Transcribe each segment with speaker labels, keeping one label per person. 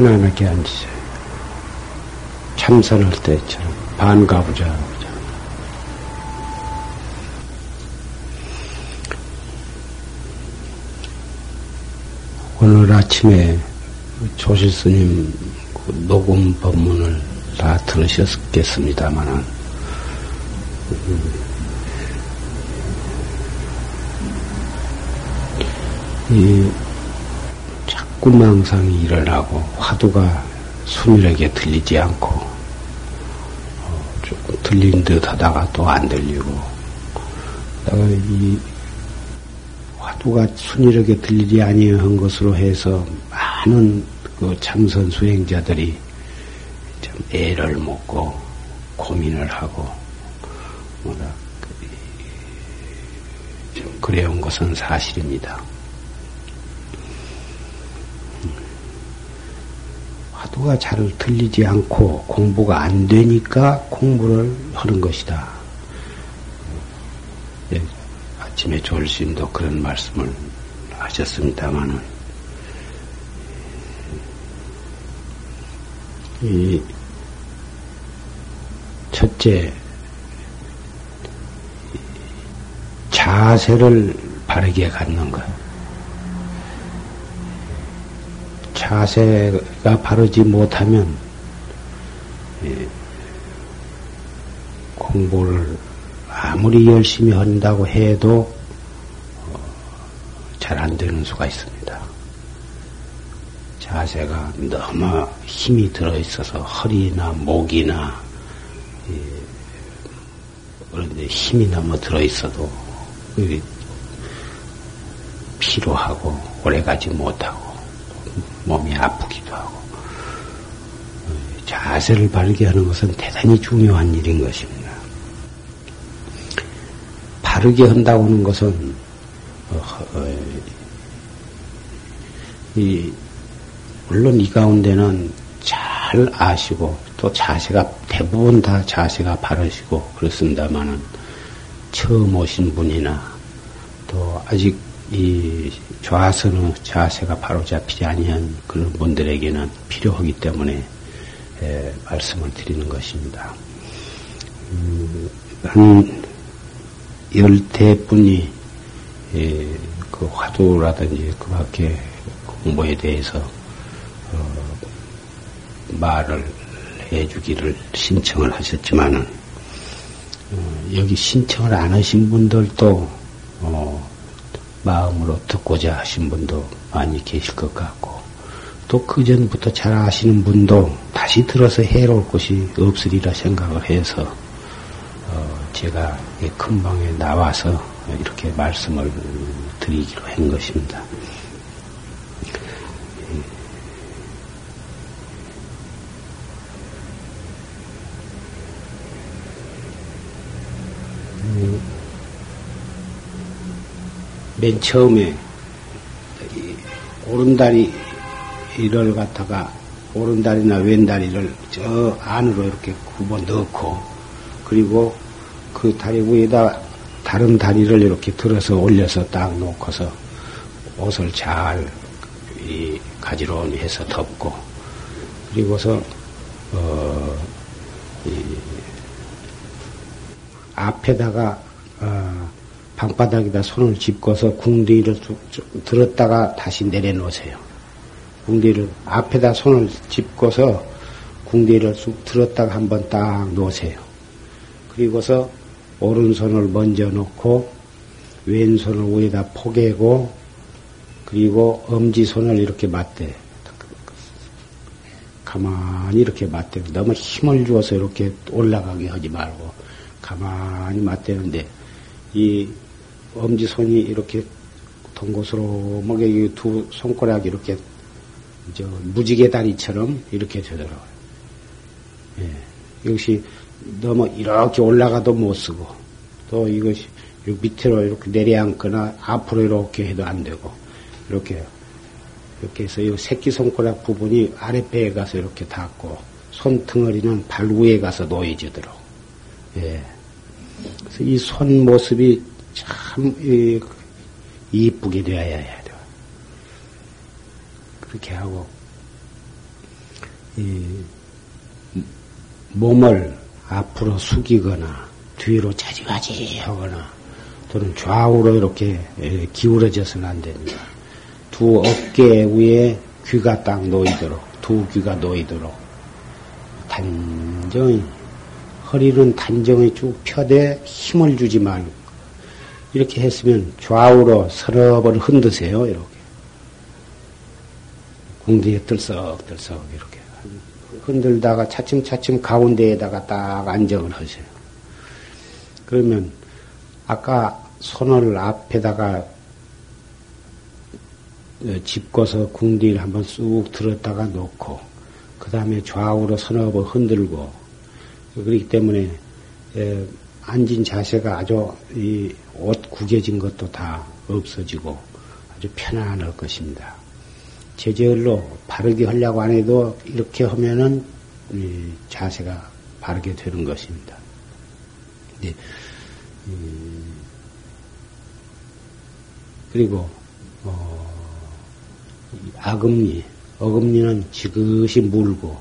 Speaker 1: 편안하게 앉으세요. 참선할 때처럼 반가부자. 오늘 아침에 조실 스님 그 녹음 법문을 다 들으셨겠습니다만은, 이 자꾸 망상이 일어나고 화두가 순일하게 들리지 않고 어, 조금 들린 듯 하다가 또 안 들리고 이 화두가 순일하게 들리지 아니한 것으로 해서 많은 그 참선 수행자들이 참 애를 먹고 고민을 하고 뭐라 좀 그래온 것은 사실입니다. 화두가 잘 들리지 않고 공부가 안 되니까 공부를 하는 것이다. 네, 아침에 졸신도 그런 말씀을 하셨습니다만은, 이, 첫째, 자세를 바르게 갖는 것. 자세가 바르지 못하면 예, 공부를 아무리 열심히 한다고 해도 어, 잘안 되는 수가 있습니다. 자세가 너무 힘이 들어 있어서 허리나 목이나 예, 그런데 힘이 너무 들어 있어도 피로하고 오래가지 못하고 몸이 아프기도 하고 자세를 바르게 하는 것은 대단히 중요한 일인 것입니다. 바르게 한다고 하는 것은 어, 어, 이, 물론 이 가운데는 잘 아시고 또 자세가 대부분 다 자세가 바르시고 그렇습니다만은 처음 오신 분이나 또 아직 이 좌선의 자세가 바로 잡히지 아니한 그런 분들에게는 필요하기 때문에 에, 말씀을 드리는 것입니다. 음, 한 열대 분이 에, 그 화두라든지 그 밖에 공부에 대해서 어, 말을 해주기를 신청을 하셨지만은 어, 여기 신청을 안 하신 분들도 어, 마음으로 듣고자 하신 분도 많이 계실 것 같고 또 그전부터 잘 아시는 분도 다시 들어서 해로울 것이 없으리라 생각을 해서 어 제가 큰 방에 나와서 이렇게 말씀을 드리기로 한 것입니다. 맨 처음에 오른다리를 갖다가 오른다리나 왼다리를 저 안으로 이렇게 굽어 넣고 그리고 그 다리 위에다 다른 다리를 이렇게 들어서 올려서 딱 놓고서 옷을 잘 가지런히 해서 덮고 그리고서 어, 앞에다가 어, 방바닥에다 손을 짚고서 궁디를 들었다가 다시 내려놓으세요. 궁디를 앞에다 손을 짚고서 궁디를 쑥 들었다가 한번 딱 놓으세요. 그리고서 오른손을 먼저 놓고 왼손을 위에다 포개고 그리고 엄지손을 이렇게 맞대. 가만히 이렇게 맞대. 너무 힘을 주어서 이렇게 올라가게 하지 말고 가만히 맞대는데 이 엄지손이 이렇게 동고스로 먹에 두 손가락이 이렇게 저 무지개 다리처럼 이렇게 되더라고요. 예. 이것이 너무 이렇게 올라가도 못 쓰고 또 이것이 밑으로 이렇게 내려앉거나 앞으로 이렇게 해도 안 되고 이렇게 이렇게 해서 이 새끼 손가락 부분이 아랫배에 가서 이렇게 닿고 손등어리는 발 위에 가서 놓여지도록 예. 그래서 이 손 모습이 참 이쁘게 되어야 돼. 그렇게 하고 몸을 앞으로 숙이거나 뒤로 자지가지 하거나 또는 좌우로 이렇게 기울어져서는 안 됩니다. 두 어깨 위에 귀가 딱 놓이도록 두 귀가 놓이도록 단정히 허리는 단정히 쭉 펴되 힘을 주지 말고 이렇게 했으면 좌우로 서럽을 흔드세요 이렇게 궁디에 들썩들썩 이렇게 흔들다가 차츰차츰 가운데에다가 딱 안정을 하세요. 그러면 아까 손을 앞에다가 짚고서 궁디를 한번 쑥 들었다가 놓고 그 다음에 좌우로 서너 번 흔들고 그렇기 때문에 앉은 자세가 아주 옷 구겨진 것도 다 없어지고 아주 편안할 것입니다. 제절로 바르게 하려고 안 해도 이렇게 하면은 자세가 바르게 되는 것입니다. 네. 그리고 어, 악음리, 어금니는 지그시 물고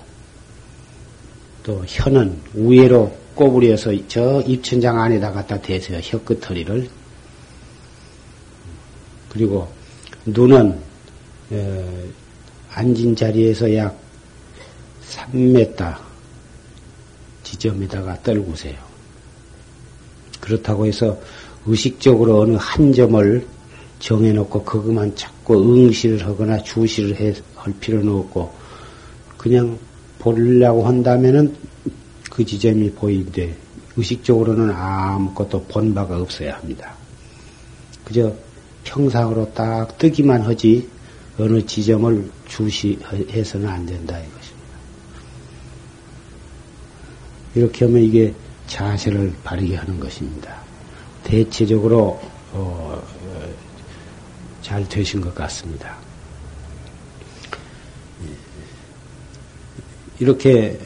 Speaker 1: 또 혀는 위로 꼬부려서 저 입천장 안에다 갖다 대세요. 혀끝허리를. 그리고 눈은 에, 앉은 자리에서 약 3m 지점에다가 떨구세요. 그렇다고 해서 의식적으로 어느 한 점을 정해놓고 그것만 자꾸 응시를 하거나 주시를 해, 할 필요는 없고 그냥 보려고 한다면은 그 지점이 보이는데 의식적으로는 아무것도 본 바가 없어야 합니다. 그저 평상으로 딱 뜨기만 하지 어느 지점을 주시해서는 안 된다 이것입니다. 이렇게 하면 이게 자세를 바르게 하는 것입니다. 대체적으로 어, 잘 되신 것 같습니다. 이렇게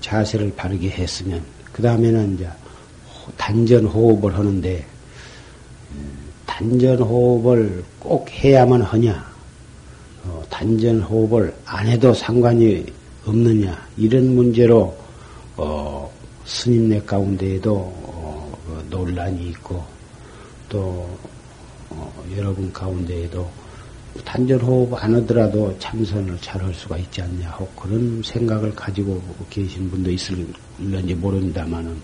Speaker 1: 자세를 바르게 했으면 그 다음에는 이제 단전 호흡을 하는데 단전 호흡을 꼭 해야만 하냐, 어, 단전 호흡을 안 해도 상관이 없느냐 이런 문제로 어, 스님네 가운데에도 어, 논란이 있고 또 어, 여러분 가운데에도 단전 호흡 안 하더라도 참선을 잘 할 수가 있지 않냐 하고 그런 생각을 가지고 계신 분도 있을런지 모릅니다만은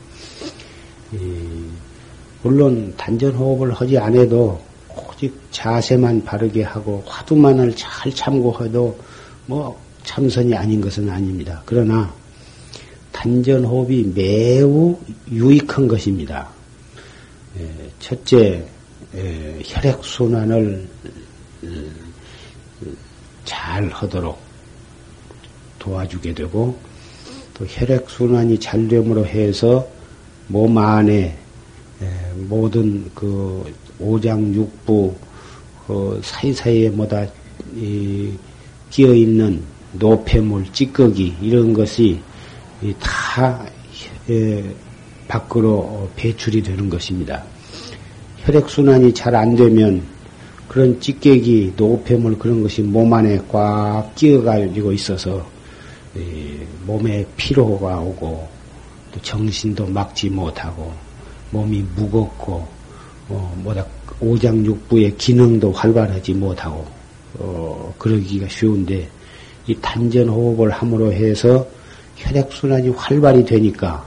Speaker 1: 물론 단전 호흡을 하지 않아도 오직 자세만 바르게 하고 화두만을 잘 참고해도 뭐 참선이 아닌 것은 아닙니다. 그러나 단전 호흡이 매우 유익한 것입니다. 첫째 혈액 순환을 잘 하도록 도와주게 되고 또 혈액 순환이 잘 됨으로 해서 몸 안에 모든 그 오장육부 그 사이사이에 뭐다 끼어 있는 노폐물, 찌꺼기 이런 것이 다 밖으로 배출이 되는 것입니다. 혈액순환이 잘 안 되면 그런 찌개기, 노폐물 그런 것이 몸 안에 꽉 끼어가지고 있어서 몸에 피로가 오고 또 정신도 막지 못하고 몸이 무겁고 어, 뭐다 오장육부의 기능도 활발하지 못하고 어, 그러기가 쉬운데 이 단전 호흡을 함으로 해서 혈액 순환이 활발히 되니까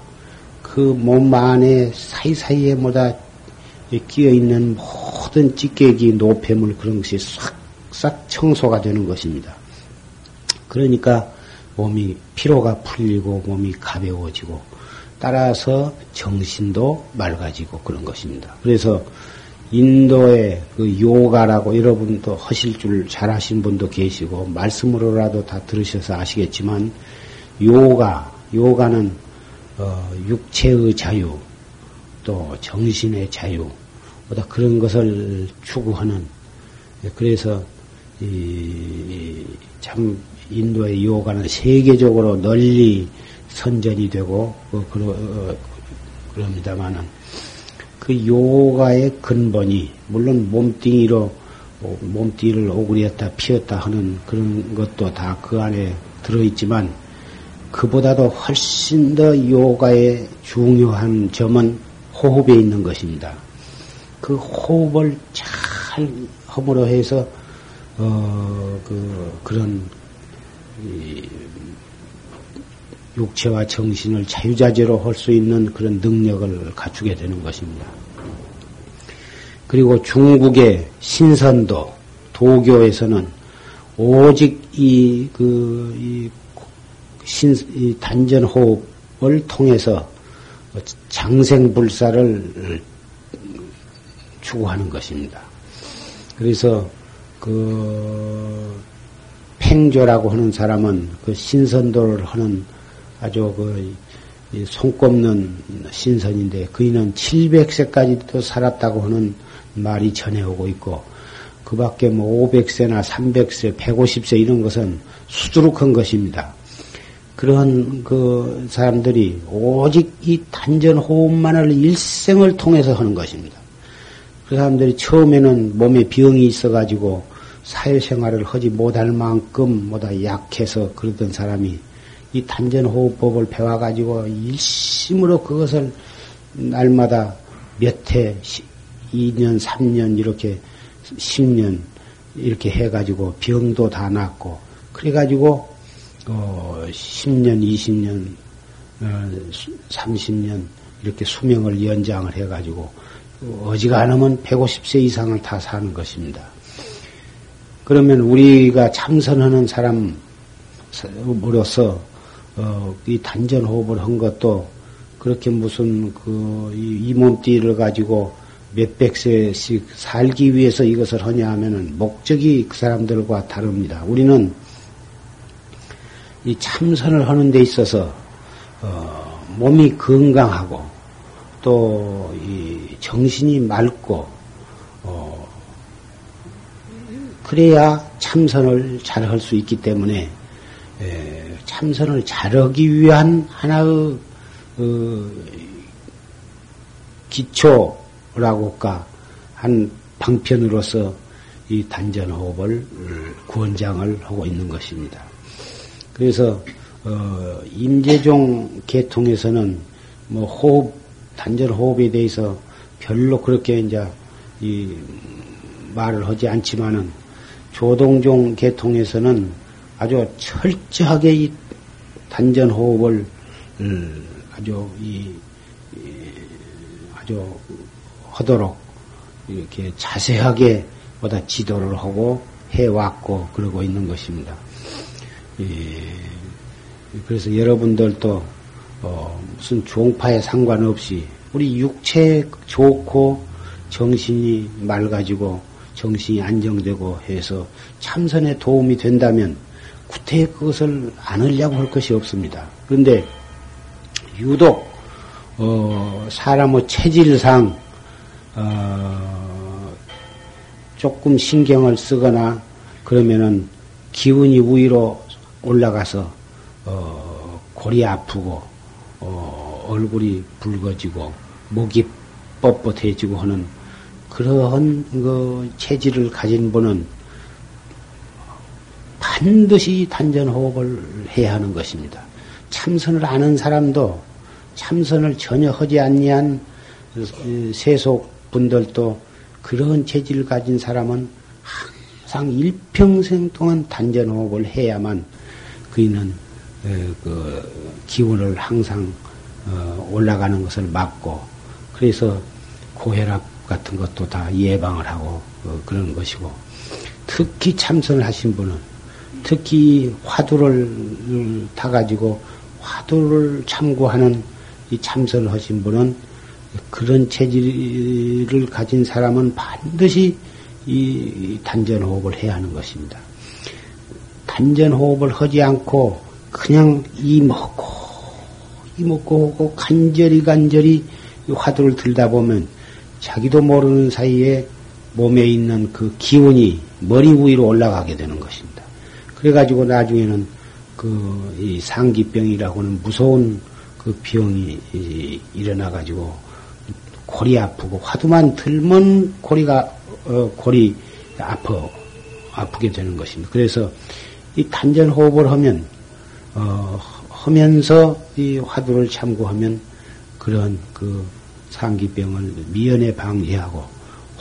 Speaker 1: 그 몸 안에 사이사이에 뭐다 끼어 있는 모든 찌개기 노폐물 그런 것이 싹싹 청소가 되는 것입니다. 그러니까 몸이 피로가 풀리고 몸이 가벼워지고 따라서 정신도 맑아지고 그런 것입니다. 그래서 인도의 그 요가라고 여러분도 하실 줄 잘하신 분도 계시고 말씀으로라도 다 들으셔서 아시겠지만 요가 요가는 어, 육체의 자유 또 정신의 자유 보다 그런 것을 추구하는 그래서 참 인도의 요가는 세계적으로 널리 선전이 되고 어, 그러, 어, 그럽니다만은 그 요가의 근본이 물론 몸뚱이로 몸뚱이를 오그렸다 피었다 하는 그런 것도 다 그 안에 들어있지만 그보다도 훨씬 더 요가의 중요한 점은 호흡에 있는 것입니다. 그 호흡을 잘 허물어 해서 어, 그, 그런, 이, 육체와 정신을 자유자재로 할 수 있는 그런 능력을 갖추게 되는 것입니다. 그리고 중국의 신선도, 도교에서는 오직 이, 그, 이, 신, 이 단전 호흡을 통해서 장생불사를 추구하는 것입니다. 그래서 그 팽조라고 하는 사람은 그 신선도를 하는 아주 그 손꼽는 신선인데 그이는 700세까지도 살았다고 하는 말이 전해오고 있고 그 밖에 뭐 500세나 300세, 150세 이런 것은 수두룩한 것입니다. 그런 그 사람들이 오직 이 단전 호흡만을 일생을 통해서 하는 것입니다. 그 사람들이 처음에는 몸에 병이 있어가지고 사회생활을 하지 못할 만큼 뭐다 약해서 그러던 사람이 이 단전 호흡법을 배워가지고 일심으로 그것을 날마다 몇 해, 2년, 3년, 이렇게 10년, 이렇게 해가지고 병도 다 낫고, 그래가지고, 어, 10년, 20년, 어, 30년, 이렇게 수명을 연장을 해가지고, 어지간하면 150세 이상을 다 사는 것입니다. 그러면 우리가 참선하는 사람으로서 어, 이 단전 호흡을 한 것도 그렇게 무슨 그 이 몸띠를 가지고 몇백 세씩 살기 위해서 이것을 하냐 하면은 목적이 그 사람들과 다릅니다. 우리는 이 참선을 하는 데 있어서 어, 몸이 건강하고 또 이 정신이 맑고 어, 그래야 참선을 잘 할 수 있기 때문에 에, 참선을 잘하기 위한 하나의 어, 기초라고 할까 한 방편으로서 이 단전호흡을 권장을 하고 있는 것입니다. 그래서 어, 임재종 계통에서는 뭐 호흡 단전 호흡에 대해서 별로 그렇게 이제 이 말을 하지 않지만은 조동종 계통에서는 아주 철저하게 이 단전 호흡을 음, 아주 이 아주 하도록 이렇게 자세하게 보다 지도를 하고 해왔고 그러고 있는 것입니다. 그래서 여러분들도 어 무슨 종파에 상관없이 우리 육체 좋고 정신이 맑아지고 정신이 안정되고 해서 참선에 도움이 된다면 구태 그것을 안 하려고 할 것이 없습니다. 그런데 유독 어, 사람의 체질상 어, 조금 신경을 쓰거나 그러면은 기운이 위로 올라가서 어, 골이 아프고 어, 얼굴이 붉어지고 목이 뻣뻣해지고 하는 그러한 그 체질을 가진 분은 반드시 단전호흡을 해야 하는 것입니다. 참선을 아는 사람도 참선을 전혀 하지 아니한 세속 분들도 그런 체질을 가진 사람은 항상 일평생 동안 단전호흡을 해야만 그이는 그 기운을 항상 어, 올라가는 것을 막고 그래서 고혈압 같은 것도 다 예방을 하고 어, 그런 것이고 특히 참선을 하신 분은 특히 화두를 타가지고 화두를 참고하는 이 참선을 하신 분은 그런 체질을 가진 사람은 반드시 이 단전 호흡을 해야 하는 것입니다. 단전호흡을 하지 않고 그냥 이 먹고 이 먹고 하고 간절히 간절히 화두를 들다 보면 자기도 모르는 사이에 몸에 있는 그 기운이 머리 위로 올라가게 되는 것입니다. 그래가지고 나중에는 그이 상기병이라고 하는 무서운 그 병이 일어나가지고 골이 아프고 화두만 들면 골이가 어, 골이 아파 아프게 되는 것입니다. 그래서 이 단전 호흡을 하면 어, 하면서 이 화두를 참고하면 그런 그 상기병을 미연에 방지하고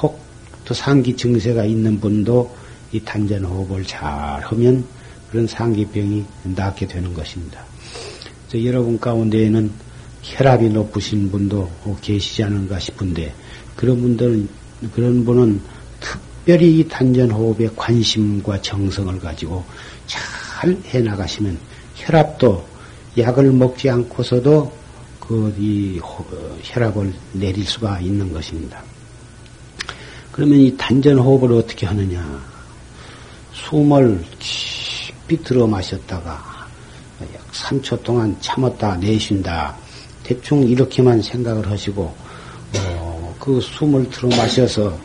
Speaker 1: 혹 또 상기 증세가 있는 분도 이 단전 호흡을 잘 하면 그런 상기병이 낫게 되는 것입니다. 여러분 가운데에는 혈압이 높으신 분도 계시지 않은가 싶은데 그런 분들은 그런 분은 특별히 이 단전 호흡에 관심과 정성을 가지고 잘 해나가시면 혈압도 약을 먹지 않고서도 그, 이, 혈압을 내릴 수가 있는 것입니다. 그러면 이 단전 호흡을 어떻게 하느냐? 숨을 깊이 들어 마셨다가 약 3초 동안 참았다 내쉰다. 대충 이렇게만 생각을 하시고, 어, 그 숨을 들어 마셔서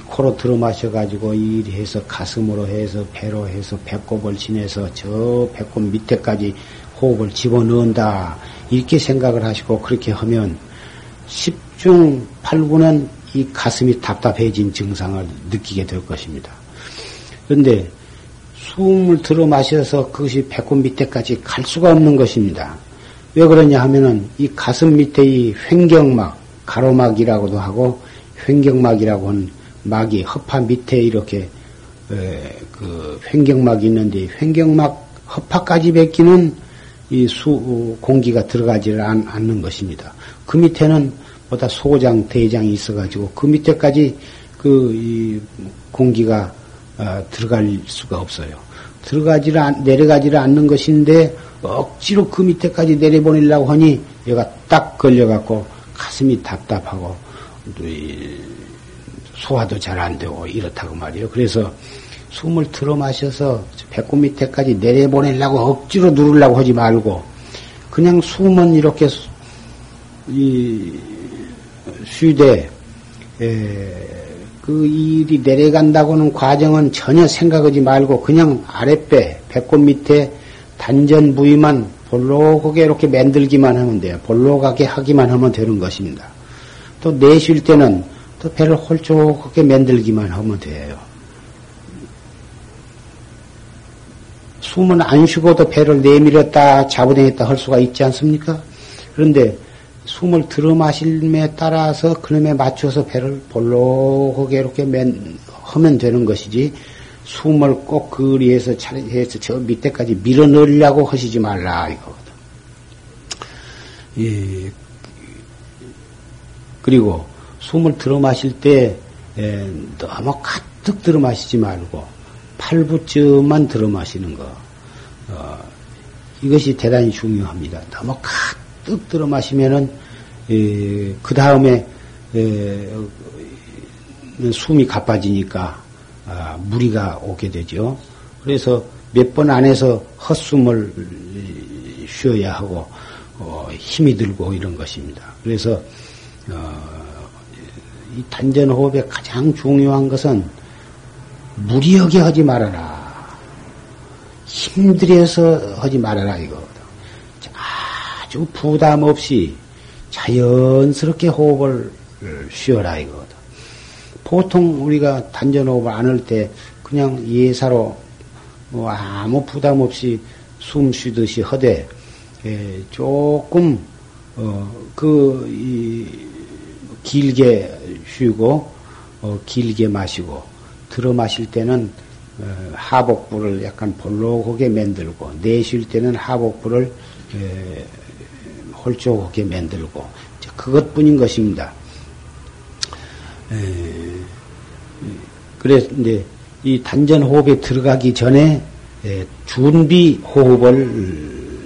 Speaker 1: 코로 들어 마셔가지고 이리 해서 가슴으로 해서 배로 해서 배꼽을 지내서 저 배꼽 밑에까지 호흡을 집어넣는다. 이렇게 생각을 하시고 그렇게 하면 10중 8구는 이 가슴이 답답해진 증상을 느끼게 될 것입니다. 그런데 숨을 들어 마셔서 그것이 배꼽 밑에까지 갈 수가 없는 것입니다. 왜 그러냐 하면은 이 가슴 밑에 이 횡경막, 가로막이라고도 하고 횡경막이라고 하는 막이 허파 밑에 이렇게 그 횡경막이 있는데 횡경막 허파까지 뱉기는 이 수, 공기가 들어가지를 않, 는 것입니다. 그 밑에는 보다 소장, 대장이 있어가지고 그 밑에까지 그, 이 공기가 어, 들어갈 수가 없어요. 들어가지를, 않, 내려가지를 않는 것인데 억지로 그 밑에까지 내려보내려고 하니 얘가 딱 걸려갖고 가슴이 답답하고 소화도 잘 안 되고 이렇다고 말이에요. 그래서 숨을 들어 마셔서 배꼽 밑에까지 내려보내려고 억지로 누르려고 하지 말고 그냥 숨은 이렇게 이 쉬되 그 일이 내려간다고는 과정은 전혀 생각하지 말고 그냥 아랫배 배꼽 밑에 단전 부위만 볼록하게 이렇게 만들기만 하면 돼요. 볼록하게 하기만 하면 되는 것입니다. 또 내쉴 때는 또 배를 홀쭉하게 만들기만 하면 돼요. 숨은 안 쉬고도 배를 내밀었다 잡아당겼다 할 수가 있지 않습니까? 그런데 숨을 들어 마실에 따라서 그놈에 맞춰서 배를 볼록하게 이렇게 맨, 하면 되는 것이지 숨을 꼭 그리에서 차례해서 저 밑에까지 밀어 넣으려고 하시지 말라 이거거든. 예. 그리고 숨을 들어 마실 때 에, 너무 가득 들어 마시지 말고 팔부쯤만 들어 마시는 거. 어, 이것이 대단히 중요합니다. 너무 가득 들어 마시면은 그 다음에 숨이 가빠지니까 아, 무리가 오게 되죠. 그래서 몇 번 안에서 헛숨을 쉬어야 하고 어, 힘이 들고 이런 것입니다. 그래서 어, 이 단전호흡의 가장 중요한 것은 무리하게 하지 말아라. 힘들여서 하지 말아라 이거거든. 아주 부담 없이 자연스럽게 호흡을 쉬어라 이거거든. 보통 우리가 단전호흡을 안 할 때 그냥 예사로 뭐 아무 부담 없이 숨 쉬듯이 하되 예, 조금 어, 그 이, 길게 쉬고 어, 길게 마시고 들어 마실 때는 어, 하복부를 약간 볼록하게 만들고 내쉴 때는 하복부를 에, 홀쭉하게 만들고 그것뿐인 것입니다. 에, 그래서 이제 이 단전 호흡에 들어가기 전에 에, 준비 호흡을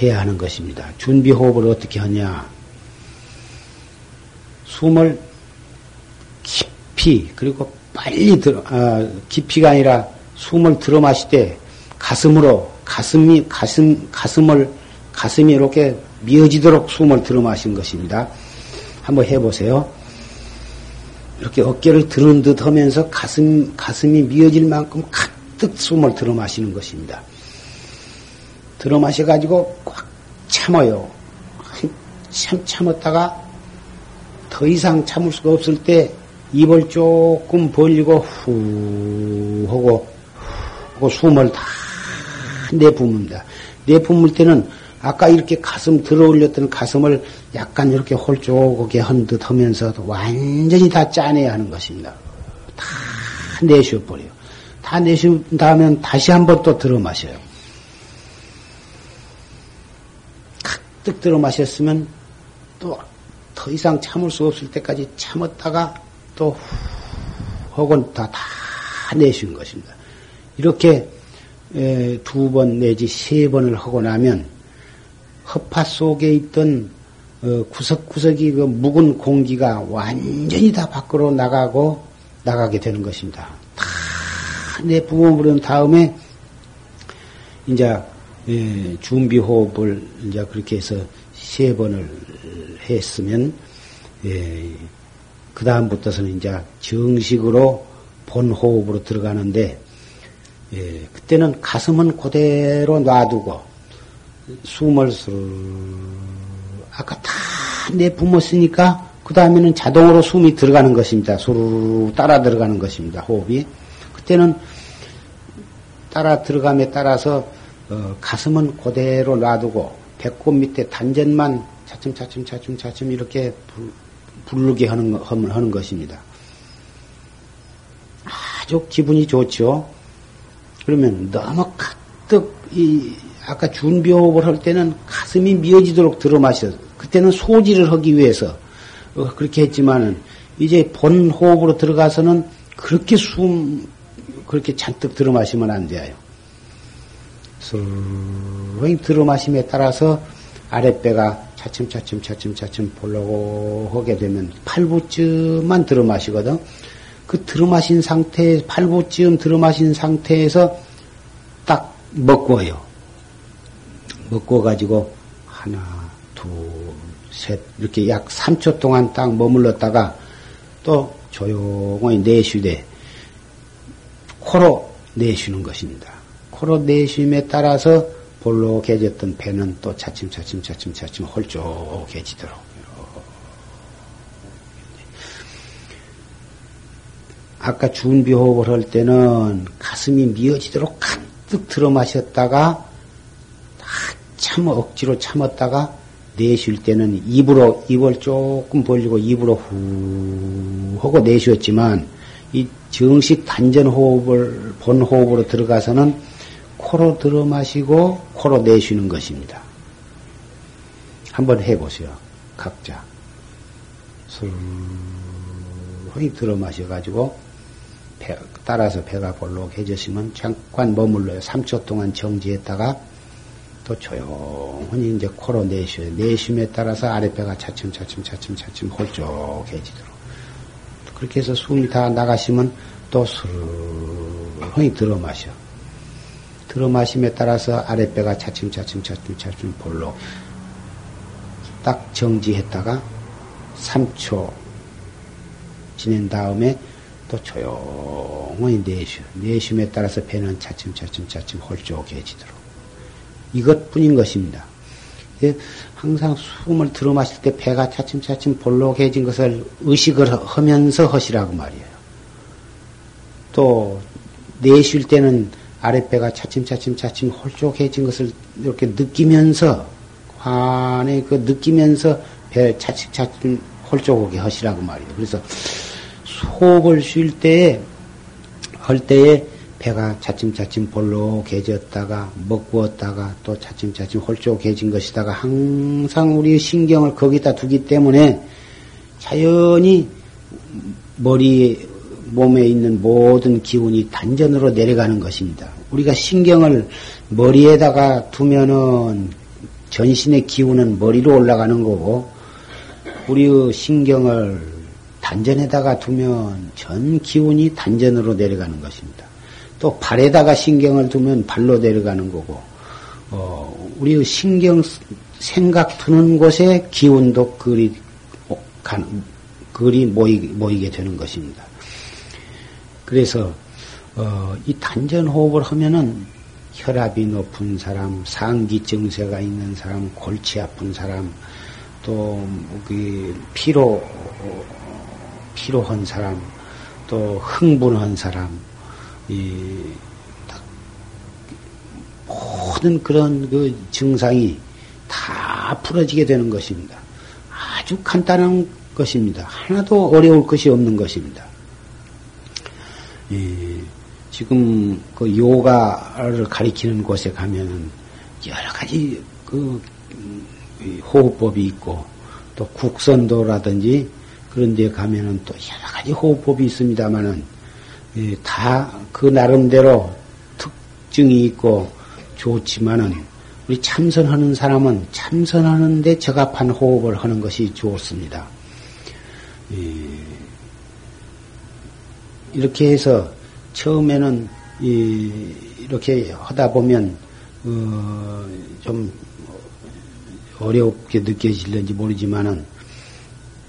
Speaker 1: 해야 하는 것입니다. 준비 호흡을 어떻게 하냐? 숨을 깊이 그리고 빨리 들어, 아, 깊이가 아니라 숨을 들어 마실 때 가슴으로, 가슴이, 가슴, 가슴을, 가슴이 이렇게 미어지도록 숨을 들어 마신 것입니다. 한번 해보세요. 이렇게 어깨를 드는 듯 하면서 가슴, 가슴이 미어질 만큼 가득 숨을 들어 마시는 것입니다. 들어 마셔가지고 꽉 참아요. 참 참았다가 더 이상 참을 수가 없을 때 입을 조금 벌리고 후 하고, 하고 숨을 다 내뿜는다. 내뿜을 때는 아까 이렇게 가슴 들어 올렸던 가슴을 약간 이렇게 홀쭉하게 헌듯 하면서 완전히 다 짜내야 하는 것입니다. 다 내쉬어 버려요. 다 내쉬운 다음에 다시 한 번 또 들어 마셔요. 가득 들어 마셨으면 또 더 이상 참을 수 없을 때까지 참았다가 또 혹은 다, 다 내쉬는 것입니다. 이렇게 두 번 내지 세 번을 하고 나면 허파 속에 있던 어, 구석구석이 그 묵은 공기가 완전히 다 밖으로 나가고 나가게 되는 것입니다. 다 내 부어버린 다음에 이제 준비 호흡을 이제 그렇게 해서 세 번을 했으면 그 다음부터서는 이제 정식으로 본 호흡으로 들어가는데 그때는 가슴은 그대로 놔두고 숨을 술 아까 다 내뿜었으니까 그 다음에는 자동으로 숨이 들어가는 것입니다. 수르르 따라 들어가는 것입니다. 호흡이 그때는 따라 들어감에 따라서 어, 가슴은 그대로 놔두고 배꼽 밑에 단전만 차츰 차츰 차츰 차츰 이렇게 불, 부르게 하는, 하는 것입니다. 아주 기분이 좋죠. 그러면 너무 가득 이 아까 준비 호흡을 할 때는 가슴이 미어지도록 들어 마셔. 그때는 소지를 하기 위해서 어, 그렇게 했지만은 이제 본 호흡으로 들어가서는 그렇게 숨 그렇게 잔뜩 들어 마시면 안 돼요. 슬렁 들어 마심에 따라서 아랫배가 차츰차츰 차츰차츰 볼록 하게 되면 팔부쯤만 들어 마시거든. 그 들어 마신 상태, 팔부쯤 들어 마신 상태에서 딱 먹고 요. 먹고 가지고 하나, 둘, 셋 이렇게 약 3초 동안 딱 머물렀다가 또 조용히 내쉬되 코로 내쉬는 것입니다. 코로 내쉼에 따라서 볼록해졌던 배는 또 차츰 차츰 차츰 차츰 홀쭉해지도록. 아까 준비 호흡을 할 때는 가슴이 미어지도록 가득 들어 마셨다가 참 억지로 참았다가 내쉴 때는 입으로 입을 조금 벌리고 입으로 후 하고 내쉬었지만 이 정식 단전 호흡을 본 호흡으로 들어가서는 코로 들어 마시고 코로 내쉬는 것입니다. 한번 해보세요. 각자. 슬렁히 들어 마셔가지고 배, 따라서 배가 볼록해졌으면 잠깐 머물러요. 3초 동안 정지했다가 또 조용히 이제 코로 내쉬어요. 내쉼에 따라서 아랫배가 차츰 차츰 차츰 차츰 홀쭉해지도록. 그렇게 해서 숨이 다 나가시면 또 슬렁히 들어 마셔. 들어 마심에 따라서 아랫배가 차츰 차츰 차츰 차츰 볼록 딱 정지했다가 3초 지낸 다음에 또 조용히 내쉬어. 내쉼에 따라서 배는 차츰 차츰 차츰 홀쭉해지도록. 이것뿐인 것입니다. 예, 항상 숨을 들어 마실 때 배가 차츰차츰 볼록해진 것을 의식을 하면서 하시라고 말이에요. 또 내쉴 때는 아랫배가 차츰차츰 차츰 홀쭉해진 것을 이렇게 느끼면서 환에 그 느끼면서 배 차츰차츰 홀쭉하게 하시라고 말이에요. 그래서 속을 쉴 때에 할 때에 배가 차츰차츰 볼록해졌다가 먹구었다가 또 차츰차츰 홀쭉해진 것이다가 항상 우리 신경을 거기다 두기 때문에 자연히 머리 몸에 있는 모든 기운이 단전으로 내려가는 것입니다. 우리가 신경을 머리에다가 두면은 전신의 기운은 머리로 올라가는 거고 우리의 신경을 단전에다가 두면 전 기운이 단전으로 내려가는 것입니다. 또 발에다가 신경을 두면 발로 내려가는 거고, 어, 우리의 신경 생각 두는 곳에 기운도 그리 그리 모이, 모이게 되는 것입니다. 그래서 어, 이 단전 호흡을 하면은 혈압이 높은 사람, 상기 증세가 있는 사람, 골치 아픈 사람, 또 그 피로 피로한 사람, 또 흥분한 사람, 이 모든 그런 그 증상이 다 풀어지게 되는 것입니다. 아주 간단한 것입니다. 하나도 어려울 것이 없는 것입니다. 예, 지금 그 요가를 가리키는 곳에 가면은 여러 가지 그 음, 호흡법이 있고 또 국선도라든지 그런 데 가면은 또 여러 가지 호흡법이 있습니다만은 예, 다그 나름대로 특징이 있고 좋지만은 우리 참선하는 사람은 참선하는데 적합한 호흡을 하는 것이 좋습니다. 예, 이렇게 해서 처음에는 이렇게 하다 보면 어, 좀 어렵게 느껴질는지 모르지만은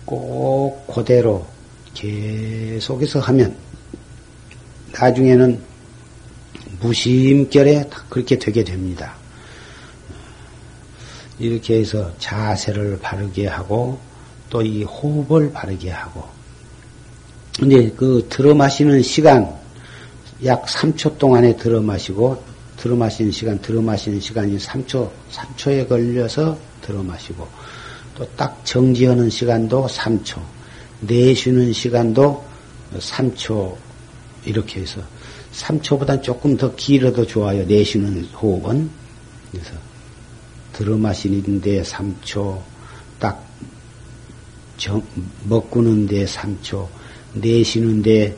Speaker 1: 꼭 그대로 계속해서 하면 나중에는 무심결에 그렇게 되게 됩니다. 이렇게 해서 자세를 바르게 하고 또 이 호흡을 바르게 하고 근데 그 들어 마시는 시간 약 3초 동안에 들어 마시고 들어 마시는 시간 들어 마시는 시간이 3초 3초에 걸려서 들어 마시고 또 딱 정지하는 시간도 3초 내쉬는 시간도 3초 이렇게 해서 3초보다 조금 더 길어도 좋아요. 내쉬는 호흡은. 그래서 들어 마시는데 3초, 딱 정, 먹고는데 3초, 내쉬는데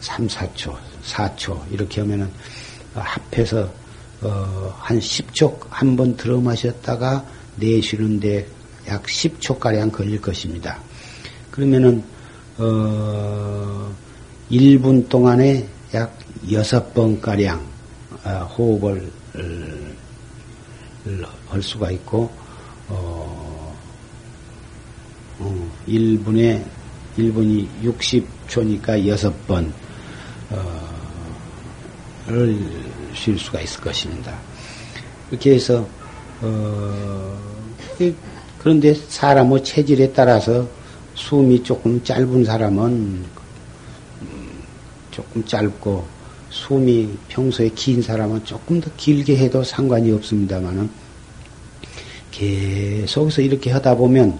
Speaker 1: 3, 4초, 4초 이렇게 하면은 합해서 어, 한 10초 한 번 들어 마셨다가 내쉬는데 약 10초 가량 걸릴 것입니다. 그러면은 어, 1분 동안에 약 6번 가량 어, 호흡을 할 수가 있고 어, 어, 1분에 1분이 60초니까 6번 어, 를 쉴 수가 있을 것입니다. 그렇게 해서 어, 그런데 사람의 체질에 따라서 숨이 조금 짧은 사람은 조금 짧고 숨이 평소에 긴 사람은 조금 더 길게 해도 상관이 없습니다만은 계속해서 이렇게 하다 보면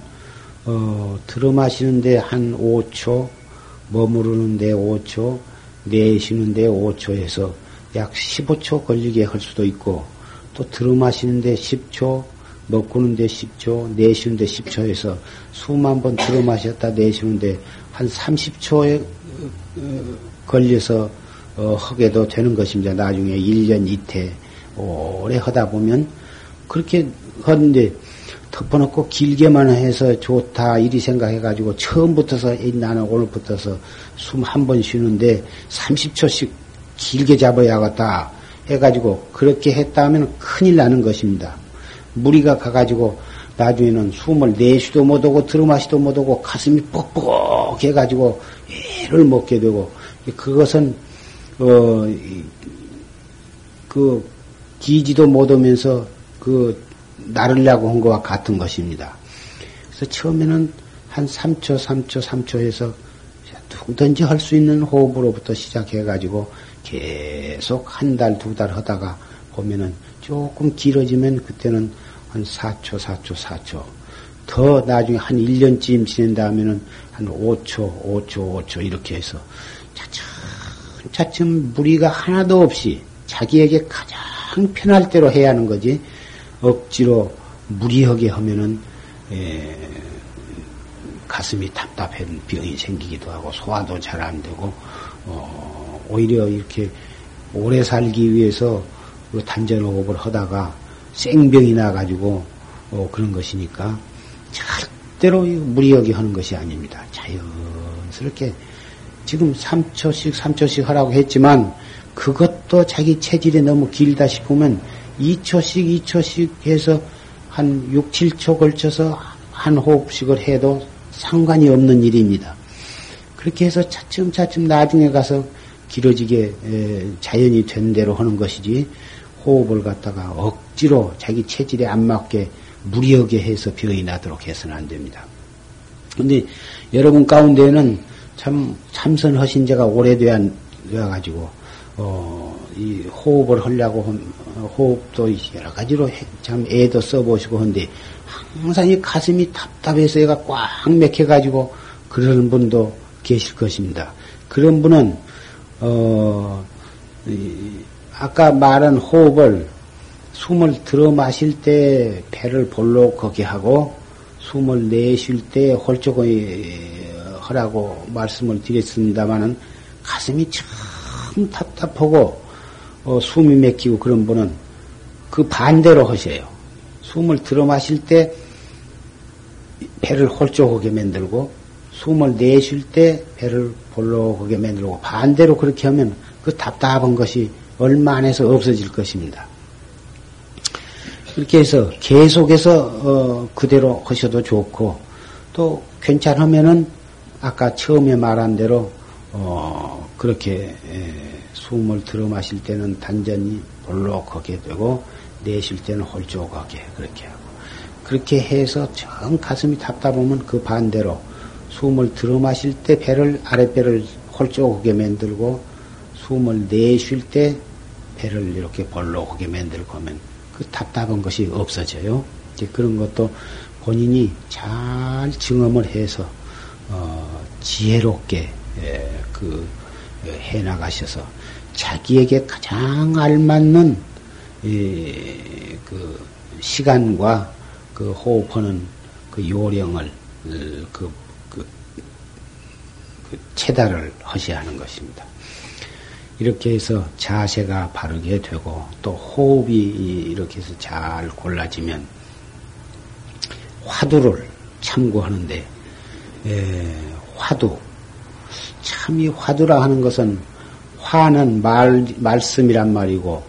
Speaker 1: 어, 들어 마시는데 한 5초, 머무르는데 5초, 내쉬는데 5초에서 약 15초 걸리게 할 수도 있고 또 들어 마시는데 10초, 먹고는데 10초, 내쉬는데 10초에서 숨한번 들어 마셨다 내쉬는데 한 30초에 어, 걸려서 어, 하게도 되는 것입니다. 나중에 1년 이태 오래 하다 보면 그렇게 하는데 덮어놓고 길게만 해서 좋다 이리 생각해가지고 처음부터서 나는 오늘부터서 숨 한 번 쉬는데 30초씩 길게 잡아야겠다 해가지고 그렇게 했다 하면 큰일 나는 것입니다. 무리가 가가지고 나중에는 숨을 내쉬도 못하고 들어마시도 못하고 가슴이 뻑뻑 해가지고 애를 먹게 되고 그것은 어 그 기지도 못하면서 그 나르려고 한 것과 같은 것입니다. 그래서 처음에는 한 3초, 3초, 3초 해서 누구든지 할 수 있는 호흡으로부터 시작해가지고 계속 한 달, 두 달 하다가 보면은 조금 길어지면 그때는 한 4초, 4초, 4초. 더 나중에 한 1년쯤 지낸다 하면은 한 5초, 5초, 5초 이렇게 해서 차츰, 차츰 무리가 하나도 없이 자기에게 가장 편할 대로 해야 하는 거지. 억지로 무리하게 하면은 에, 가슴이 답답한 병이 생기기도 하고 소화도 잘 안 되고 어, 오히려 이렇게 오래 살기 위해서 그 단전호흡을 하다가 생병이 나가지고 어, 그런 것이니까 절대로 무리하게 하는 것이 아닙니다. 자연스럽게 지금 3초씩 3초씩 하라고 했지만 그것도 자기 체질이 너무 길다 싶으면 2초씩 2초씩 해서 한 6, 7초 걸쳐서 한 호흡씩을 해도 상관이 없는 일입니다. 그렇게 해서 차츰차츰 나중에 가서 길어지게 자연이 된 대로 하는 것이지 호흡을 갖다가 억지로 자기 체질에 안 맞게 무리하게 해서 병이 나도록 해서는 안 됩니다. 근데 여러분 가운데에는 참 참선하신 지가 오래돼야 가지고 어, 이 호흡을 하려고 호흡도 여러 가지로 참 애도 써보시고 한데 항상 이 가슴이 답답해서 얘가 꽉 맥혀가지고 그러는 분도 계실 것입니다. 그런 분은 어, 아까 말한 호흡을 숨을 들어 마실 때 배를 볼록하게 하고 숨을 내쉴 때 홀쭉하게 하라고 말씀을 드렸습니다마는 가슴이 참 답답하고 어, 숨이 맥히고 그런 분은 그 반대로 하셔요. 숨을 들어 마실 때 배를 홀쭉하게 만들고 숨을 내쉴 때 배를 볼록하게 만들고 반대로 그렇게 하면 그 답답한 것이 얼마 안에서 없어질 것입니다. 이렇게 해서 계속해서 어, 그대로 하셔도 좋고 또 괜찮으면은 아까 처음에 말한 대로 어, 그렇게 에, 숨을 들어 마실 때는 단전히 볼록하게 되고 내쉴 때는 홀쭉하게 그렇게 하고 그렇게 해서 정 가슴이 답답하면 그 반대로 숨을 들어 마실 때 배를 아랫배를 홀쭉하게 만들고 숨을 내쉴 때 배를 이렇게 볼록하게 만들고 하면 그 답답한 것이 없어져요. 이제 그런 것도 본인이 잘 증험을 해서 어, 지혜롭게 예, 그 해나가셔서 자기에게 가장 알맞는 예, 그 시간과 그 호흡하는 그 요령을 그, 그, 그 체달을 하셔야 하는 것입니다. 이렇게 해서 자세가 바르게 되고 또 호흡이 이렇게 해서 잘 골라지면 화두를 참고하는데 에, 화두 참 이 화두라 하는 것은 화는 말 말씀이란 말이고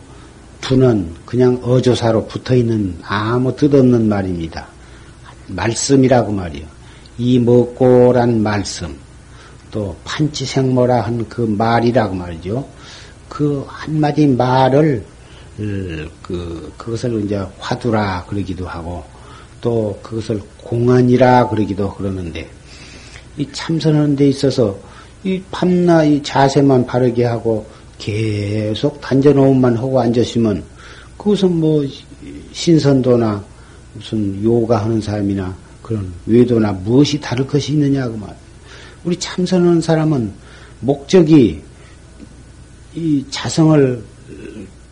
Speaker 1: 두는 그냥 어조사로 붙어 있는 아무 뜻없는 말입니다. 말씀이라고 말이요. 이 먹고란 말씀 또 판치생모라 한 그 말이라고 말이죠. 그 한마디 말을 그 그것을 이제 화두라 그러기도 하고 또 그것을 공안이라 그러기도 그러는데 이 참선하는 데 있어서 이 밤나 이 자세만 바르게 하고 계속 단전호흡만 하고 앉으시면 그것은 뭐 신선도나 무슨 요가 하는 사람이나 그런 외도나 무엇이 다를 것이 있느냐고 말. 우리 참선하는 사람은 목적이 이 자성을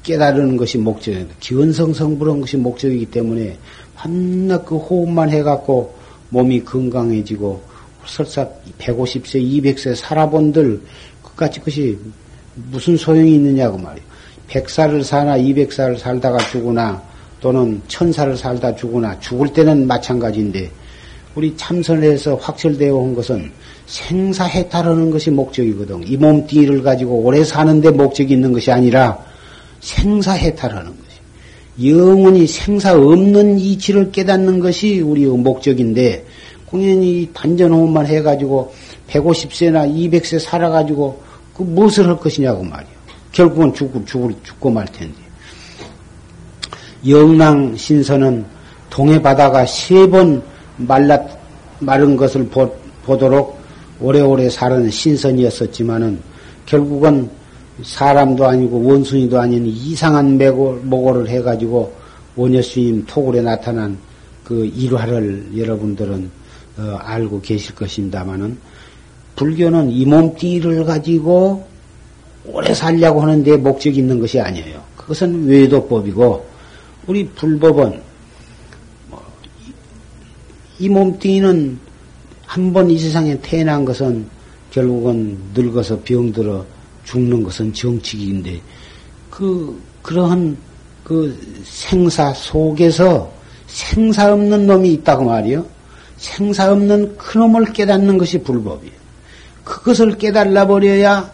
Speaker 1: 깨달는 것이 목적이에요. 기원성성부른 것이 목적이기 때문에 한낱 그 호흡만 해갖고 몸이 건강해지고 설사 150세, 200세 살아본들 그까지 것이 무슨 소용이 있느냐고 말이에요. 100살을 사나 200살을 살다가 죽으나 또는 1000살을 살다 죽으나 죽을 때는 마찬가지인데 우리 참선에서 확철되어 온 것은 생사해탈하는 것이 목적이거든. 이 몸뚱이를 가지고 오래 사는데 목적이 있는 것이 아니라 생사해탈하는 것이. 영원히 생사 없는 이치를 깨닫는 것이 우리의 목적인데 공연히 단전호흡만 해가지고 150세나 200세 살아가지고 그 무엇을 할 것이냐고 말이요. 결국은 죽고, 죽고, 죽고 말 텐데. 영랑 신선은 동해 바다가 세 번 말랐, 마른 것을 보, 보도록 오래오래 사는 신선이었었지만은 결국은 사람도 아니고 원숭이도 아닌 이상한 매고, 모고를 해가지고 원여스님 토굴에 나타난 그 일화를 여러분들은 어, 알고 계실 것입니다만은 불교는 이 몸띠를 가지고 오래 살려고 하는데 목적이 있는 것이 아니에요. 그것은 외도법이고 우리 불법은 뭐이 몸뚱이는 한 번 이 세상에 태어난 것은 결국은 늙어서 병들어 죽는 것은 정치기인데 그 그러한 그 생사 속에서 생사 없는 놈이 있다고 말이요. 생사 없는 그 놈을 깨닫는 것이 불법이에요. 그것을 깨달아 버려야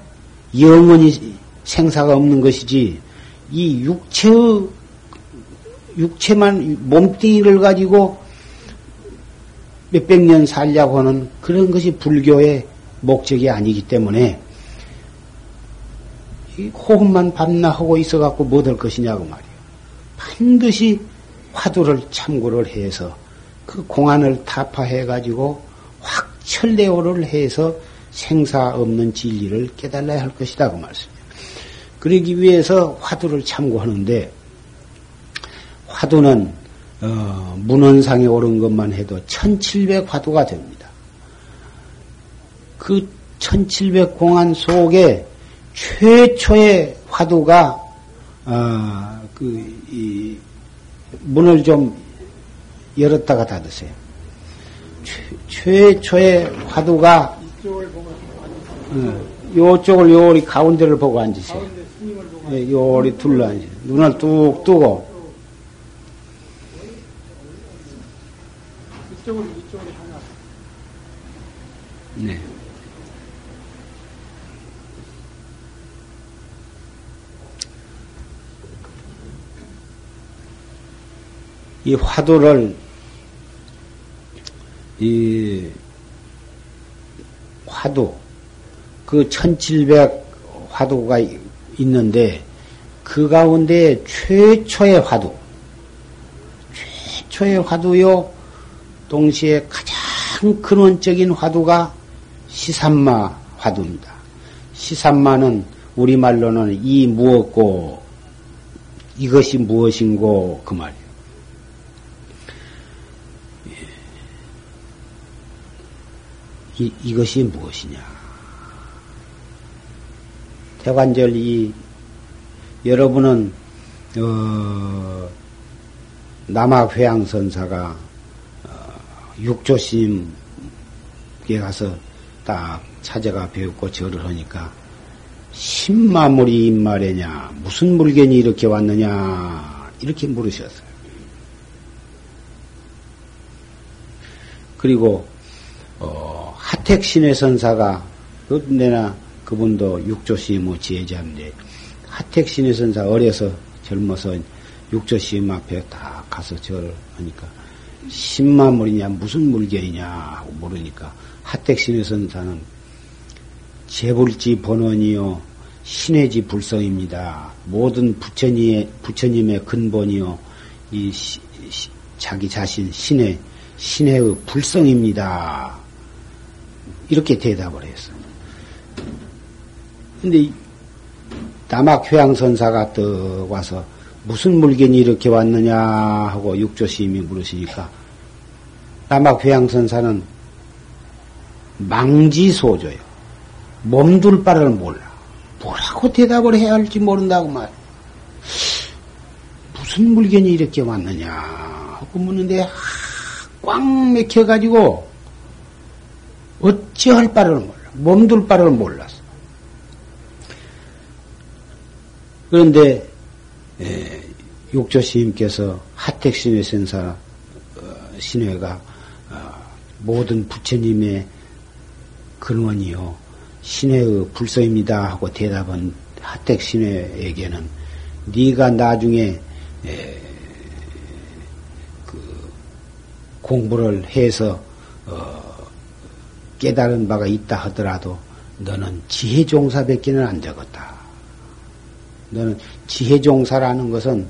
Speaker 1: 영원히 생사가 없는 것이지 이 육체의 육체만 몸뚱이를 가지고 몇백 년 살려고 하는 그런 것이 불교의 목적이 아니기 때문에 호흡만 밤낮 하고 있어 갖고 뭐될 것이냐고 말이요. 반드시 화두를 참고를 해서 그 공안을 타파해가지고 확 철대오를 해서 생사 없는 진리를 깨달아야 할 것이다. 그 말씀이에요. 그러기 위해서 화두를 참고하는데 화두는 어, 문헌상에 오른 것만 해도 1700 화두가 됩니다. 그 1700 공안 속에 최초의 화두가 어, 그, 이, 문을 좀 열었다가 닫으세요. 최, 초의 화두가 어, 요쪽을 요리 가운데를 보고 앉으세요. 예, 요리 둘러 앉으세요. 눈을 뚝 뜨고. 네. 이 화두를 이 화두 그 1700 화두가 있는데 그 가운데 최초의 화두 최초의 화두요 동시에 가장 근원적인 화두가 시산마 화두입니다. 시산마는 우리말로는 이 무엇고 이것이 무엇인고 그 말이에요. 이, 이것이 무엇이냐. 대관절 이 여러분은 어, 남학회양선사가 어, 육조심에 가서 딱 찾아가 배웠고 절을 하니까 신마물이 임말이냐 무슨 물건이 이렇게 왔느냐 이렇게 물으셨어요. 그리고 어, 하택 신의 선사가 그 내나 그분도 육조시무 지혜자인데 하택 신의 선사 어려서 젊어서 육조시임 앞에 다 가서 절을 하니까 신마물이냐 무슨 물결이냐 하고 물으니까 하택 신의 선사는 재불지 번원이요 신해지 불성입니다. 모든 부처님의 부처님의 근본이요 이 시, 시, 자기 자신 신의 신의 불성입니다. 이렇게 대답을 했어요. 근데 남학 회양선사가 떡 와서 무슨 물건이 이렇게 왔느냐 하고 육조시임이 물으시니까 남학 회양선사는 망지소조요. 몸둘 바를 몰라. 뭐라고 대답을 해야 할지 모른다고 말. 무슨 물건이 이렇게 왔느냐 하고 묻는데 꽉 맥혀가지고 어찌할 바를 몰라. 몸둘 바를 몰랐어. 그런데 에, 육조 스님께서 하택신의 sen사 어, 신회가 어, 모든 부처님의 근원이요 신의 불서입니다 하고 대답한 하택 신회에게는 네가 나중에 에, 그 공부를 해서 어, 깨달은 바가 있다 하더라도 너는 지혜종사밖에는 안 되겠다. 너는 지혜종사라는 것은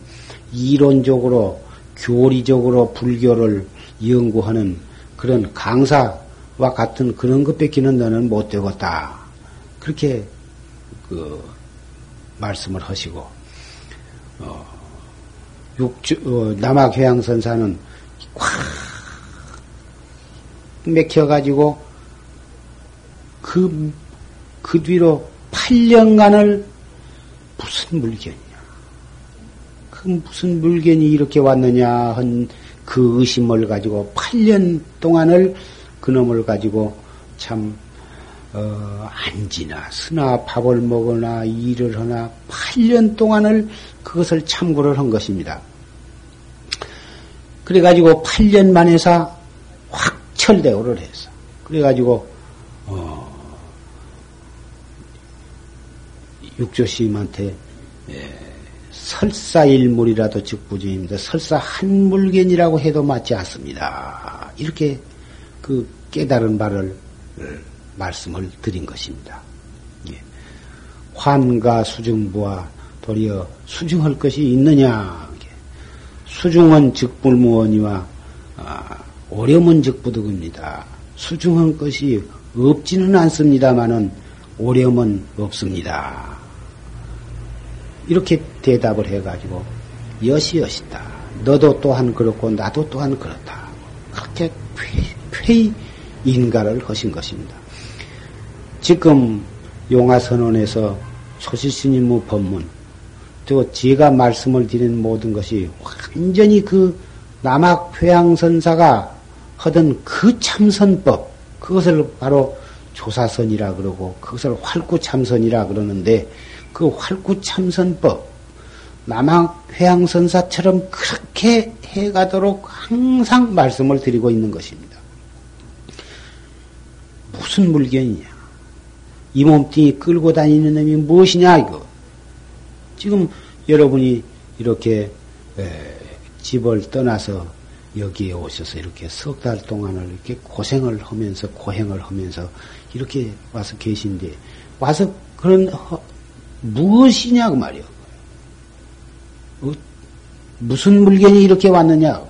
Speaker 1: 이론적으로 교리적으로 불교를 연구하는 그런 강사와 같은 그런 것밖에는 너는 못 되겠다. 그렇게 그 말씀을 하시고 어, 육주, 어, 남학회양선사는 확 맥혀가지고 그, 그 뒤로 8년간을 무슨 물견이냐. 그 무슨 물견이 이렇게 왔느냐 한 그 의심을 가지고 8년 동안을 그놈을 가지고 참, 어, 안지나 쓰나 밥을 먹거나 일을 하나 8년 동안을 그것을 참고를 한 것입니다. 그래가지고 8년 만에서 확 철대오를 했어. 그래가지고, 육조스님한테 설사일물이라도 즉부지입니다. 설사 한 물견이라고 해도 맞지 않습니다. 이렇게 그 깨달은 바를 말씀을 드린 것입니다. 예. 환가 수증부와 도리어 수증할 것이 있느냐? 수중은 즉불무원이와 아, 오렴은 즉부득입니다. 수중한 것이 없지는 않습니다만은 오렴은 없습니다. 이렇게 대답을 해가지고 여시여시다. 너도 또한 그렇고 나도 또한 그렇다. 그렇게 쾌히 인가를 하신 것입니다. 지금 용화선언에서 초시스님의 법문, 또 제가 말씀을 드린 모든 것이 완전히 그 남학 회양선사가 하던 그 참선법, 그것을 바로 조사선이라 그러고, 그것을 활구참선이라 그러는데, 그 활구참선법, 남학 회양선사처럼 그렇게 해가도록 항상 말씀을 드리고 있는 것입니다. 무슨 물건이냐? 이 몸뚱이 끌고 다니는 놈이 무엇이냐, 이거. 지금 여러분이 이렇게 집을 떠나서 여기에 오셔서 이렇게 석 달 동안을 이렇게 고생을 하면서 고행을 하면서 이렇게 와서 계신데 와서 그런 허, 무엇이냐고 말이요. 어, 무슨 물건이 이렇게 왔느냐?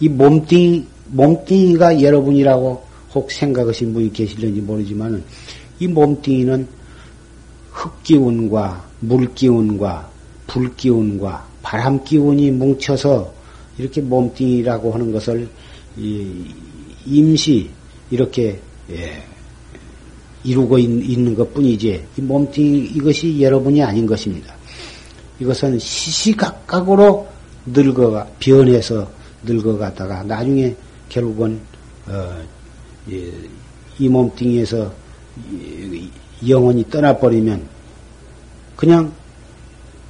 Speaker 1: 이 몸뚱이 몸뚱이가 여러분이라고 혹 생각하신 분이 계실는지 모르지만은 이 몸뚱이는 흙기운과 물기운과 불기운과 바람기운이 뭉쳐서 이렇게 몸뚱이라고 하는 것을 임시 이렇게 예, 이루고 있 는 것 뿐이지 이 몸뚱이 이것이 여러분이 아닌 것입니다. 이것은 시시각각으로 늙어가 변해서 늙어가다가 나중에 결국은 어, 예, 이 몸뚱이에서 영혼이 떠나버리면 그냥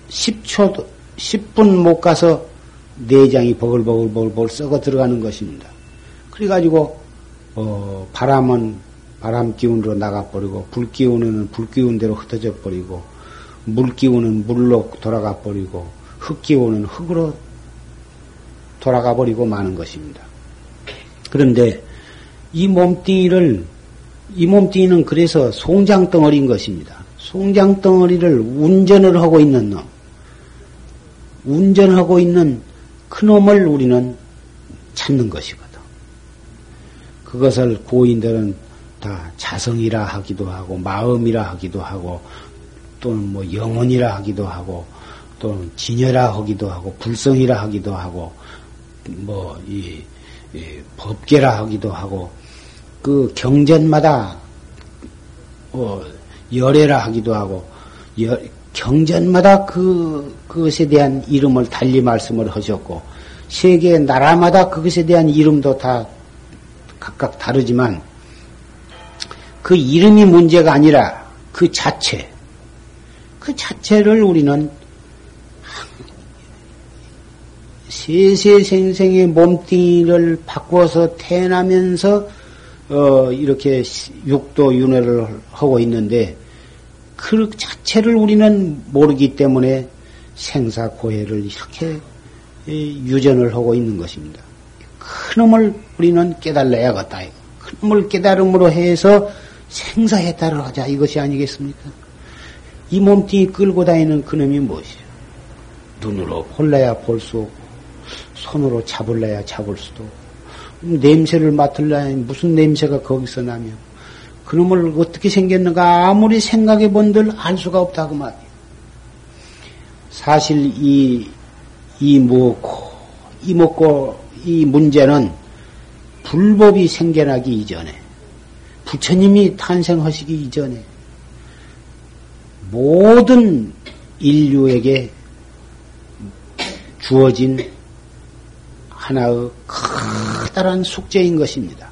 Speaker 1: 10초, 10분 못 가서 내장이 버글버글버글 썩어 들어가는 것입니다. 그래가지고, 어, 바람은 바람 기운으로 나가버리고, 불 기운은 불 기운대로 흩어져 버리고, 물 기운은 물로 돌아가 버리고, 흙 기운은 흙으로 돌아가 버리고 마는 것입니다. 그런데 이 몸뚱이를 이 몸뚱이는 그래서 송장덩어리인 것입니다. 송장덩어리를 운전을 하고 있는 놈, 운전하고 있는 그 놈을 우리는 찾는 것이거든. 그것을 고인들은 다 자성이라 하기도 하고, 마음이라 하기도 하고, 또는 뭐 영혼이라 하기도 하고, 또는 진여라 하기도 하고, 불성이라 하기도 하고, 뭐, 이, 이 법계라 하기도 하고, 그 경전마다 어, 열애라 하기도 하고 열, 경전마다 그 그것에 대한 이름을 달리 말씀을 하셨고 세계 나라마다 그것에 대한 이름도 다 각각 다르지만 그 이름이 문제가 아니라 그 자체 그 자체를 우리는 세세생생의 몸뚱이를 바꿔서 태어나면서 어, 이렇게 육도 윤회를 하고 있는데 그 자체를 우리는 모르기 때문에 생사 고해를 이렇게 유전을 하고 있는 것입니다. 그놈을 우리는 깨달아야겠다. 그놈을 깨달음으로 해서 생사해탈을 하자 이것이 아니겠습니까? 이 몸뚱이 끌고 다니는 그놈이 무엇이요? 눈으로 볼래야 볼 수 없고 손으로 잡을래야 잡을 수도 없고 냄새를 맡을래 무슨 냄새가 거기서 나며 그놈을 어떻게 생겼는가 아무리 생각해 본들 알 수가 없다고 말이에요. 사실 이, 이 먹고, 이 먹고, 이 문제는 불법이 생겨나기 이전에, 부처님이 탄생하시기 이전에, 모든 인류에게 주어진 하나의 커다란 숙제인 것입니다.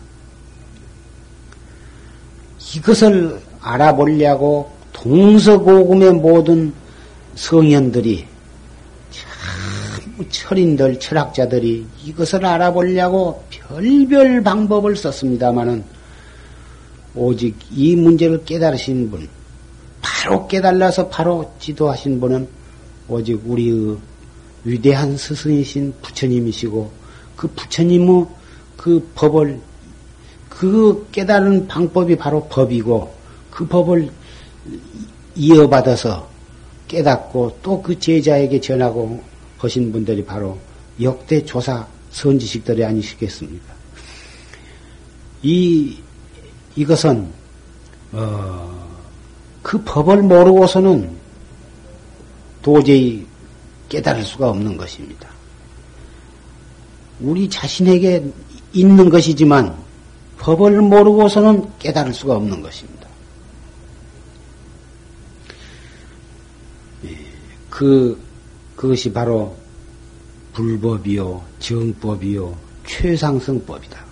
Speaker 1: 이것을 알아보려고 동서고금의 모든 성현들이 철인들, 철학자들이 이것을 알아보려고 별별 방법을 썼습니다마는 오직 이 문제를 깨달으신 분, 바로 깨달아서 바로 지도하신 분은 오직 우리의 위대한 스승이신 부처님이시고 그 부처님의 그 법을 그 깨달은 방법이 바로 법이고 그 법을 이어받아서 깨닫고 또 그 제자에게 전하고 하신 분들이 바로 역대 조사 선지식들이 아니시겠습니까? 이 이것은 어, 그 법을 모르고서는 도저히 깨달을 수가 없는 것입니다. 우리 자신에게 있는 것이지만 법을 모르고서는 깨달을 수가 없는 것입니다. 예, 그, 그것이 바로 불법이요, 정법이요, 최상승법이다.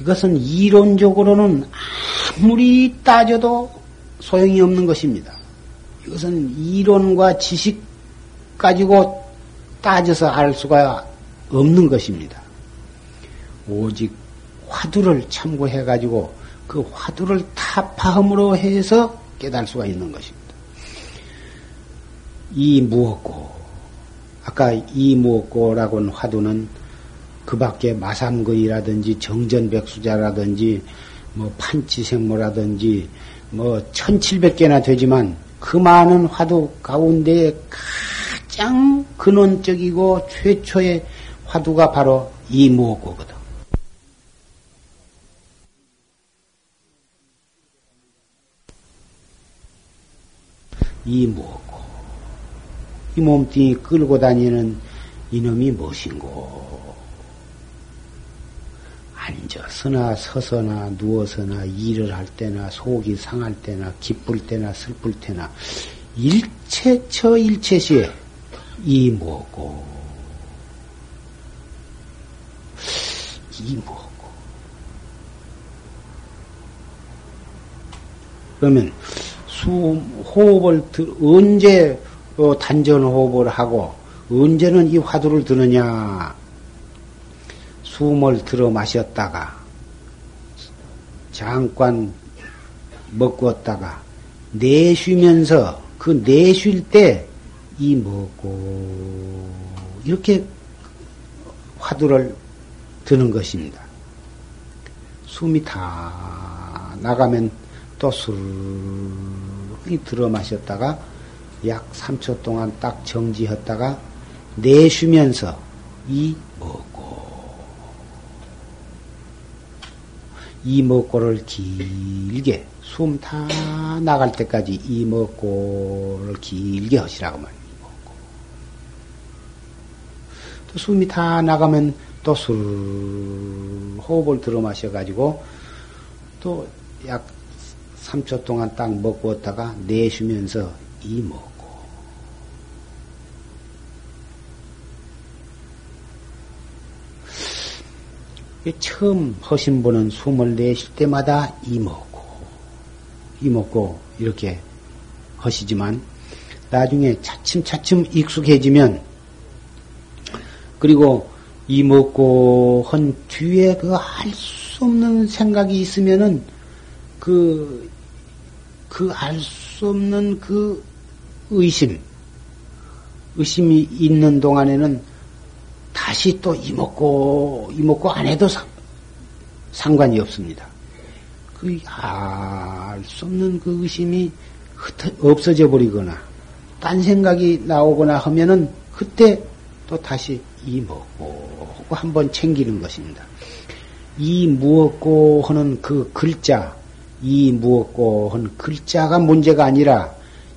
Speaker 1: 이것은 이론적으로는 아무리 따져도 소용이 없는 것입니다. 이것은 이론과 지식 가지고 따져서 알 수가 없는 것입니다. 오직 화두를 참고해 가지고 그 화두를 타파함으로 해서 깨달을 수가 있는 것입니다. 이 무엇고 아까 이 무엇고라고 는 화두는 그 밖에 마삼거이라든지 정전백수자라든지 뭐 판치생모라든지 뭐 천칠백 개나 되지만 그 많은 화두 가운데 가장 근원적이고 최초의 화두가 바로 이 무엇고거든. 이 무엇고 이 몸뚱이 끌고 다니는 이놈이 무엇인고 앉아서나 서서나 누워서나 일을 할 때나 속이 상할 때나 기쁠 때나 슬플 때나 일체처 일체시에 이 뭐고? 이 뭐고? 그러면 수 호흡을 들, 언제 어, 단전 호흡을 하고 언제는 이 화두를 드느냐 숨을 들어 마셨다가 잠깐 먹었다가 내쉬면서 그 내쉴 때 이 먹고 이렇게 화두를 드는 것입니다. 숨이 다 나가면 또 술이 들어 마셨다가 약 3초 동안 딱 정지했다가 내쉬면서 이 먹고 이 먹고를 길게 숨 다 나갈 때까지 이 먹고를 길게 하시라고 말이에요. 또 숨이 다 나가면 또 술 호흡을 들어 마셔가지고 또 약 3초 동안 딱 먹고 왔다가 내쉬면서 이먹고 처음 하신 분은 숨을 내쉴 때마다 이 먹고 이 먹고 이렇게 하시지만 나중에 차츰차츰 익숙해지면 그리고 이 먹고 한 뒤에 그알수 없는 생각이 있으면은 그, 그 알 수 없는 그 의심, 의심이 있는 동안에는 다시 또 이먹고, 이먹고 안 해도 상, 상관이 없습니다. 그, 알 수 없는 그 의심이 흩어, 없어져 버리거나, 딴 생각이 나오거나 하면은 그때 또 다시 이 먹고 한번 챙기는 것입니다. 이 무엇고 하는 그 글자, 이 무엇고 하는 글자가 문제가 아니라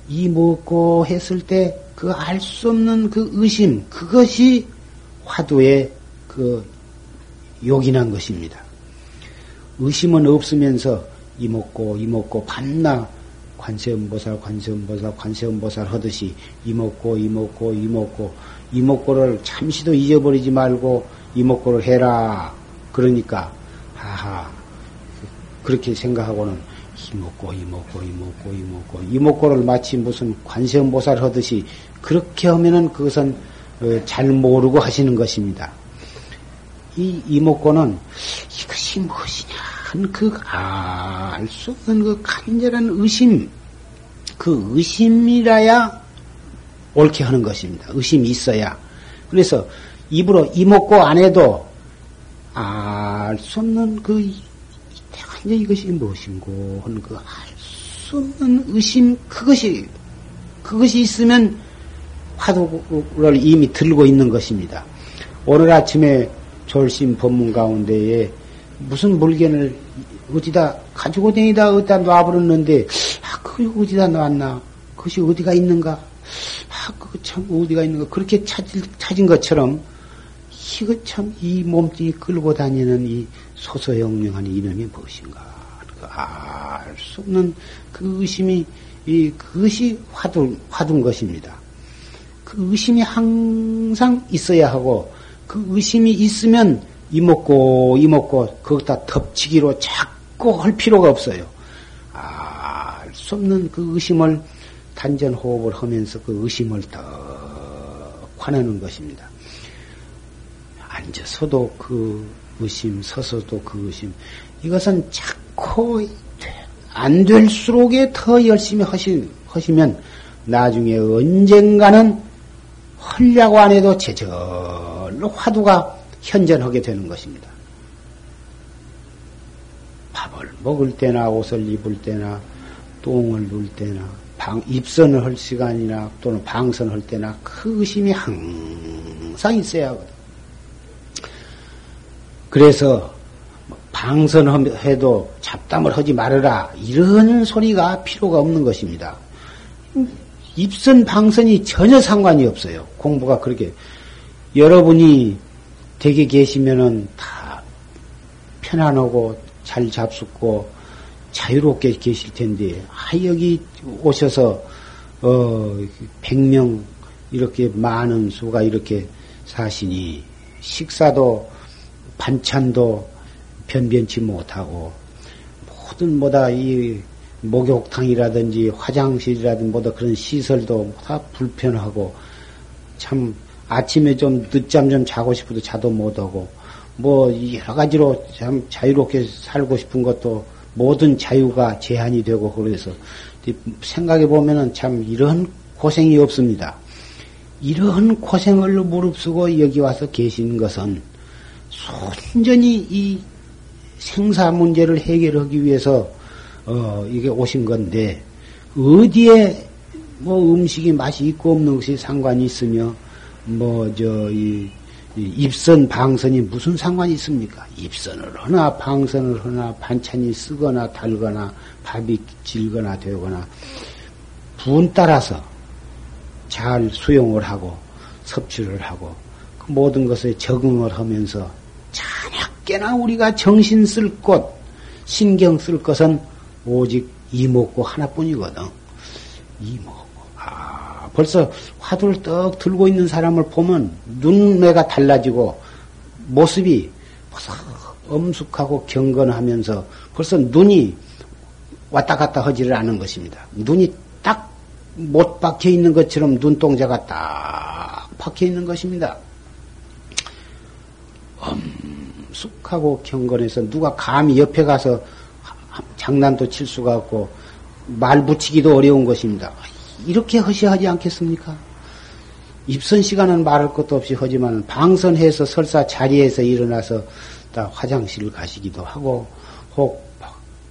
Speaker 1: 이 무엇고 했을 때 그 알 수 없는 그 의심, 그것이 화두의 그 요긴한 것입니다. 의심은 없으면서 이먹고 이먹고 반나 관세음보살 관세음보살 관세음보살 하듯이 이먹고 이먹고 이먹고 이목고를 잠시도 잊어버리지 말고 이목고를 해라. 그러니까 하하 그렇게 생각하고는 이목고 이목고 이목고 이목고 이목고를 마치 무슨 관세음보살 하듯이 그렇게 하면은 그것은 어, 잘 모르고 하시는 것입니다. 이 이목고는 이것이 무엇이냐 하는 그알 수 없는 그 간절한 의심 그 의심이라야 옳게 하는 것입니다. 의심이 있어야. 그래서 입으로 이먹고 안 해도 알 수 없는 그 대관절 이것이 무엇인고 하는 그 알 수 없는 의심 그것이 그것이 있으면 화두를 이미 들고 있는 것입니다. 오늘 아침에 졸심 법문 가운데에 무슨 물건을 어디다 가지고 다니다 어디다 놔버렸는데 아 그게 어디다 놨나 그것이 어디가 있는가 아 그거 참 어디가 있는가 그렇게 찾을, 찾은 것처럼 이거 참 이 몸뚱이 끌고 다니는 이 소소영령한 이놈이 무엇인가 알 수 없는 그 의심이 이 그것이 화두 화둔 것입니다. 그 의심이 항상 있어야 하고 그 의심이 있으면 이먹고 이먹고 거기다 덮치기로 자꾸 할 필요가 없어요. 알수 없는 그 의심을 단전 호흡을 하면서 그 의심을 더 화내는 것입니다. 앉아서도 그 의심, 서서도 그 의심. 이것은 자꾸 안 될수록에 더 열심히 하시, 하시면 나중에 언젠가는 헐려고 안 해도 제절로 화두가 현전하게 되는 것입니다. 밥을 먹을 때나 옷을 입을 때나 똥을 눌 때나 방, 입선을 할 시간이나 또는 방선을 할 때나 그 의심이 항상 있어야 하거든. 그래서 방선해도 잡담을 하지 말아라 이런 소리가 필요가 없는 것입니다. 입선 방선이 전혀 상관이 없어요. 공부가 그렇게 여러분이 댁에 계시면은 다 편안하고 잘 잡숫고 자유롭게 계실 텐데 아 여기 오셔서 어 100명 이렇게 많은 수가 이렇게 사시니 식사도 반찬도 변변치 못하고 모든 뭐다 이 목욕탕이라든지 화장실이라든지 뭐다 그런 시설도 다 불편하고 참 아침에 좀 늦잠 좀 자고 싶어도 자도 못하고 뭐 여러 가지로 참 자유롭게 살고 싶은 것도 모든 자유가 제한이 되고 그래서 생각해 보면은 참 이런 고생이 없습니다. 이런 고생을 무릅쓰고 여기 와서 계신 것은 순전히 이 생사 문제를 해결하기 위해서 어 이게 오신 건데 어디에 뭐 음식이 맛이 있고 없는 것이 상관이 있으며 뭐 저 이 입선 방선이 무슨 상관이 있습니까? 입선을 하나 방선을 하나 반찬이 쓰거나 달거나 밥이 질거나 되거나 분 따라서 잘 수용을 하고 섭취를 하고 그 모든 것에 적응을 하면서 자녀께나 우리가 정신 쓸 것, 신경 쓸 것은 오직 이목구 하나뿐이거든. 이목구. 아, 벌써 화두를 떡 들고 있는 사람을 보면 눈매가 달라지고 모습이 엄숙하고 경건하면서 벌써 눈이 왔다 갔다 하지를 않은 것입니다. 눈이 딱 못 박혀 있는 것처럼 눈동자가 딱 박혀 있는 것입니다. 엄숙하고 경건해서 누가 감히 옆에 가서 장난도 칠 수가 없고 말 붙이기도 어려운 것입니다. 이렇게 허시하지 않겠습니까? 입선 시간은 말할 것도 없이 하지만 방선해서 설사 자리에서 일어나서 다 화장실을 가시기도 하고 혹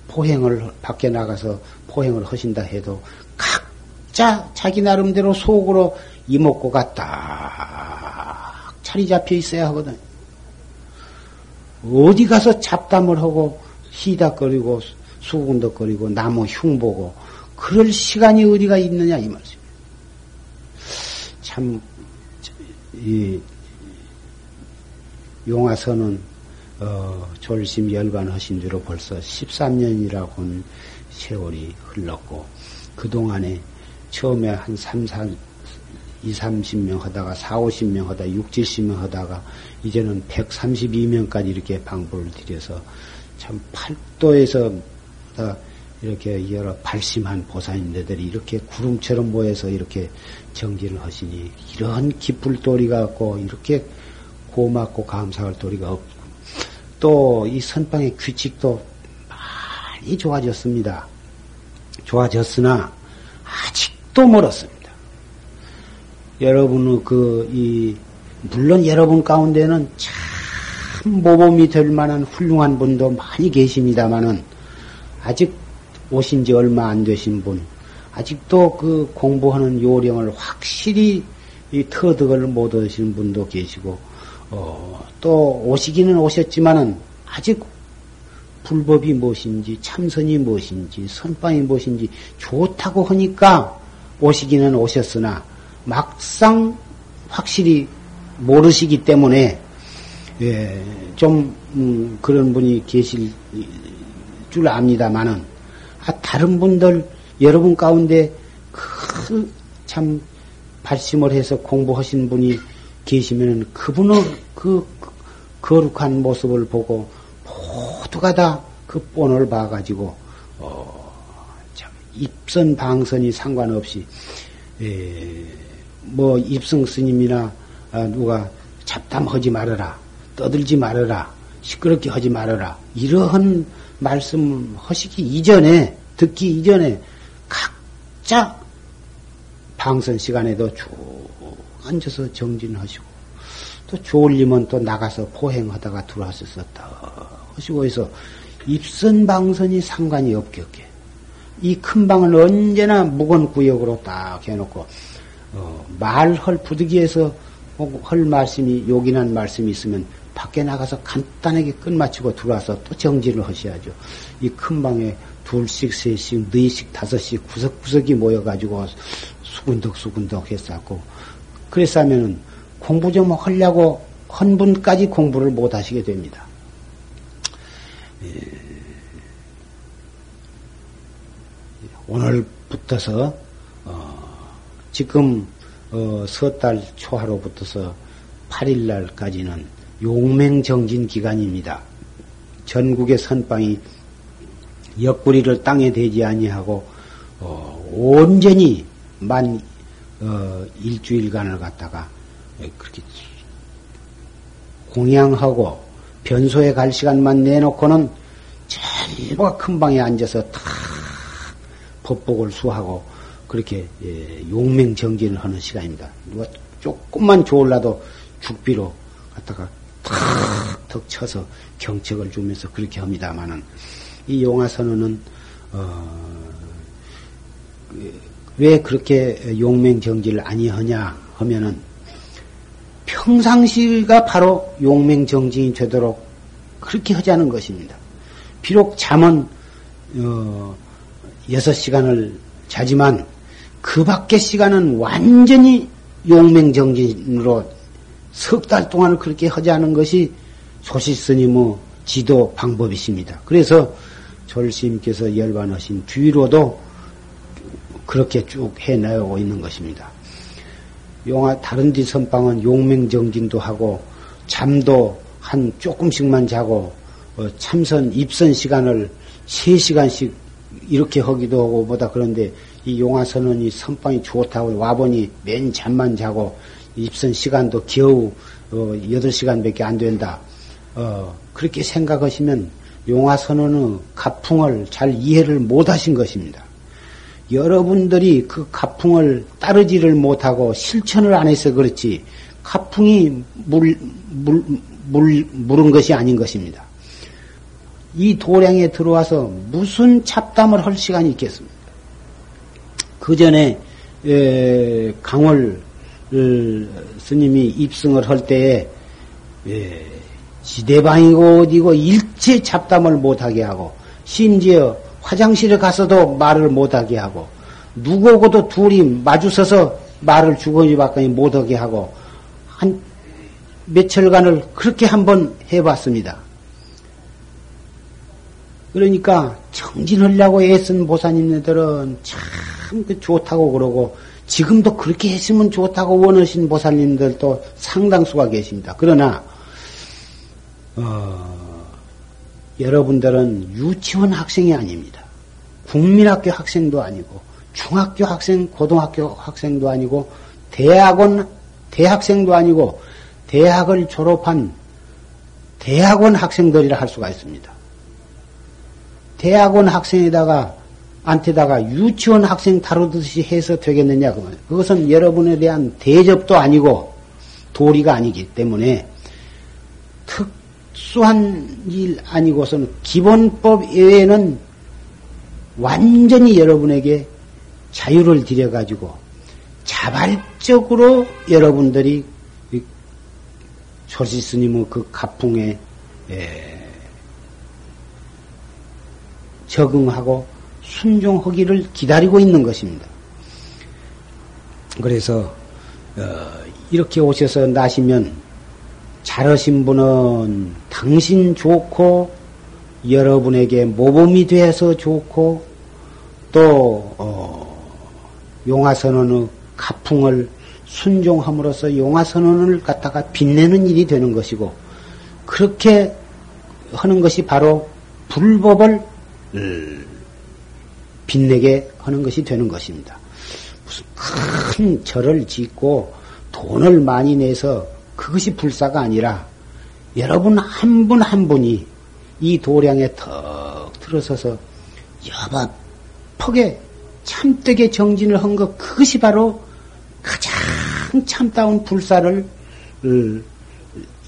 Speaker 1: 포행을 밖에 나가서 포행을 하신다 해도 각자 자기 나름대로 속으로 이목구가 딱 자리 잡혀 있어야 하거든. 어디 가서 잡담을 하고 희닥거리고 수군덕거리고 나무 흉 보고 그럴 시간이 어디가 있느냐 이 말씀입니다. 참, 이, 용화선은, 어, 졸심 열반하신 뒤로 벌써 13년이라고 하는 세월이 흘렀고, 그동안에 처음에 한 3, 4, 2, 30명 하다가 4, 50명 하다가 6, 70명 하다가 이제는 132명까지 이렇게 방불을 들여서 참 팔도에서 이렇게 여러 발심한 보살님들이 이렇게 구름처럼 모여서 이렇게 정지를 하시니 이런 기쁠 도리가 없고 이렇게 고맙고 감사할 도리가 없고 또 이 선방의 규칙도 많이 좋아졌습니다. 좋아졌으나 아직도 멀었습니다. 여러분의 그, 이, 물론 여러분 가운데는 참 모범이 될 만한 훌륭한 분도 많이 계십니다만은 아직 오신 지 얼마 안 되신 분, 아직도 그 공부하는 요령을 확실히 이 터득을 못 하신 분도 계시고, 어, 또 오시기는 오셨지만은 아직 불법이 무엇인지 참선이 무엇인지 선방이 무엇인지 좋다고 하니까 오시기는 오셨으나 막상 확실히 모르시기 때문에 예, 좀 음, 그런 분이 계실 줄 압니다만은 아, 다른 분들 여러분 가운데 그참 발심을 해서 공부하신 분이 계시면 그분의 그 거룩한 모습을 보고 모두가 다 그 본을 봐가지고 어, 참 입선 방선이 상관없이 에, 뭐 입성 스님이나 아, 누가 잡담하지 말아라 떠들지 말아라. 시끄럽게 하지 말아라. 이러한 말씀 하시기 이전에 듣기 이전에 각자 방선 시간에도 쭉 앉아서 정진하시고 또 좋을리면 또 나가서 포행하다가 들어왔었다. 하시고 해서 입선 방선이 상관이 없게 없게. 이 큰 방을 언제나 묵은 구역으로 딱 해놓고 어, 말할 부득이해서 할 말씀이 요긴한 말씀이 있으면 밖에 나가서 간단하게 끝마치고 들어와서 또 정진을 하셔야죠. 이 큰 방에 둘씩, 셋씩, 네씩, 다섯씩 구석구석이 모여가지고 수군덕 수군덕 했었고 그랬으면은 공부 좀 하려고 한 분까지 공부를 못 하시게 됩니다. 예. 오늘부터서 어, 지금 어, 서달 초하로부터서 8일 날까지는 용맹정진 기간입니다. 전국의 선방이 옆구리를 땅에 대지 아니하고 어, 온전히 만 어, 일주일간을 갖다가 그렇게 공양하고 변소에 갈 시간만 내놓고는 전부가 큰 방에 앉아서 다 법복을 수하고 그렇게 예, 용맹정진을 하는 시간입니다. 누가 조금만 좋을라도 죽비로 갖다가 탁탁 쳐서 경책을 주면서 그렇게 합니다만은 이 용화선언은 어, 왜 그렇게 용맹 정지를 아니하냐 하면은 평상시가 바로 용맹정진이 되도록 그렇게 하자는 것입니다. 비록 잠은 어, 6시간을 자지만 그 밖의 시간은 완전히 용맹정진으로 석 달 동안 그렇게 하자는 것이 소시 스님의 지도 방법이십니다. 그래서 졸스님께서 열반하신 뒤로도 그렇게 쭉 해나가고 있는 것입니다. 용화 다른 데 선방은 용맹정진도 하고 잠도 한 조금씩만 자고 어, 참선 입선 시간을 3시간씩 이렇게 하기도 하고 뭐다 그런데 이 용화선언이 선방이 좋다고 와보니 맨 잠만 자고 입선 시간도 겨우 어, 8시간밖에 안 된다. 어, 그렇게 생각하시면 용화선언의 가풍을 잘 이해를 못 하신 것입니다. 여러분들이 그 가풍을 따르지를 못하고 실천을 안 해서 그렇지 가풍이 물, 물, 물, 물은 것이 아닌 것입니다. 이 도량에 들어와서 무슨 잡담을 할 시간이 있겠습니까? 그 전에 강월 스님이 입승을 할 때에 지대방이고 어디고 일체 잡담을 못하게 하고 심지어 화장실에 가서도 말을 못하게 하고 누구고도 둘이 마주서서 말을 주거니밖에 못하게 하고 한 며칠간을 그렇게 한번 해봤습니다. 그러니까 정진하려고 애쓴 보사님들은 참그 좋다고 그러고 지금도 그렇게 했으면 좋다고 원하신 보살님들도 상당수가 계십니다. 그러나 어, 여러분들은 유치원 학생이 아닙니다. 국민학교 학생도 아니고 중학교 학생, 고등학교 학생도 아니고 대학원 대학생도 아니고 대학을 졸업한 대학원 학생들이라 할 수가 있습니다. 대학원 학생에다가 안테다가 유치원 학생 다루듯이 해서 되겠느냐 그 그것은 여러분에 대한 대접도 아니고 도리가 아니기 때문에 특수한 일 아니고서는 기본법 외에는 완전히 여러분에게 자유를 들여 가지고 자발적으로 여러분들이 조시 스님의 그 가풍에 적응하고 순종하기를 기다리고 있는 것입니다. 그래서 어, 이렇게 오셔서 나시면 잘하신 분은 당신 좋고 여러분에게 모범이 되어서 좋고 또 어, 용화선언의 가풍을 순종함으로써 용화선언을 갖다가 빛내는 일이 되는 것이고 그렇게 하는 것이 바로 불법을 빛내게 하는 것이 되는 것입니다. 무슨 큰 절을 짓고 돈을 많이 내서 그것이 불사가 아니라 여러분 한 분한 한 분이 이 도량에 턱 들어서서 여바퍽에 참되게 정진을 한 것, 그것이 바로 가장 참다운 불사를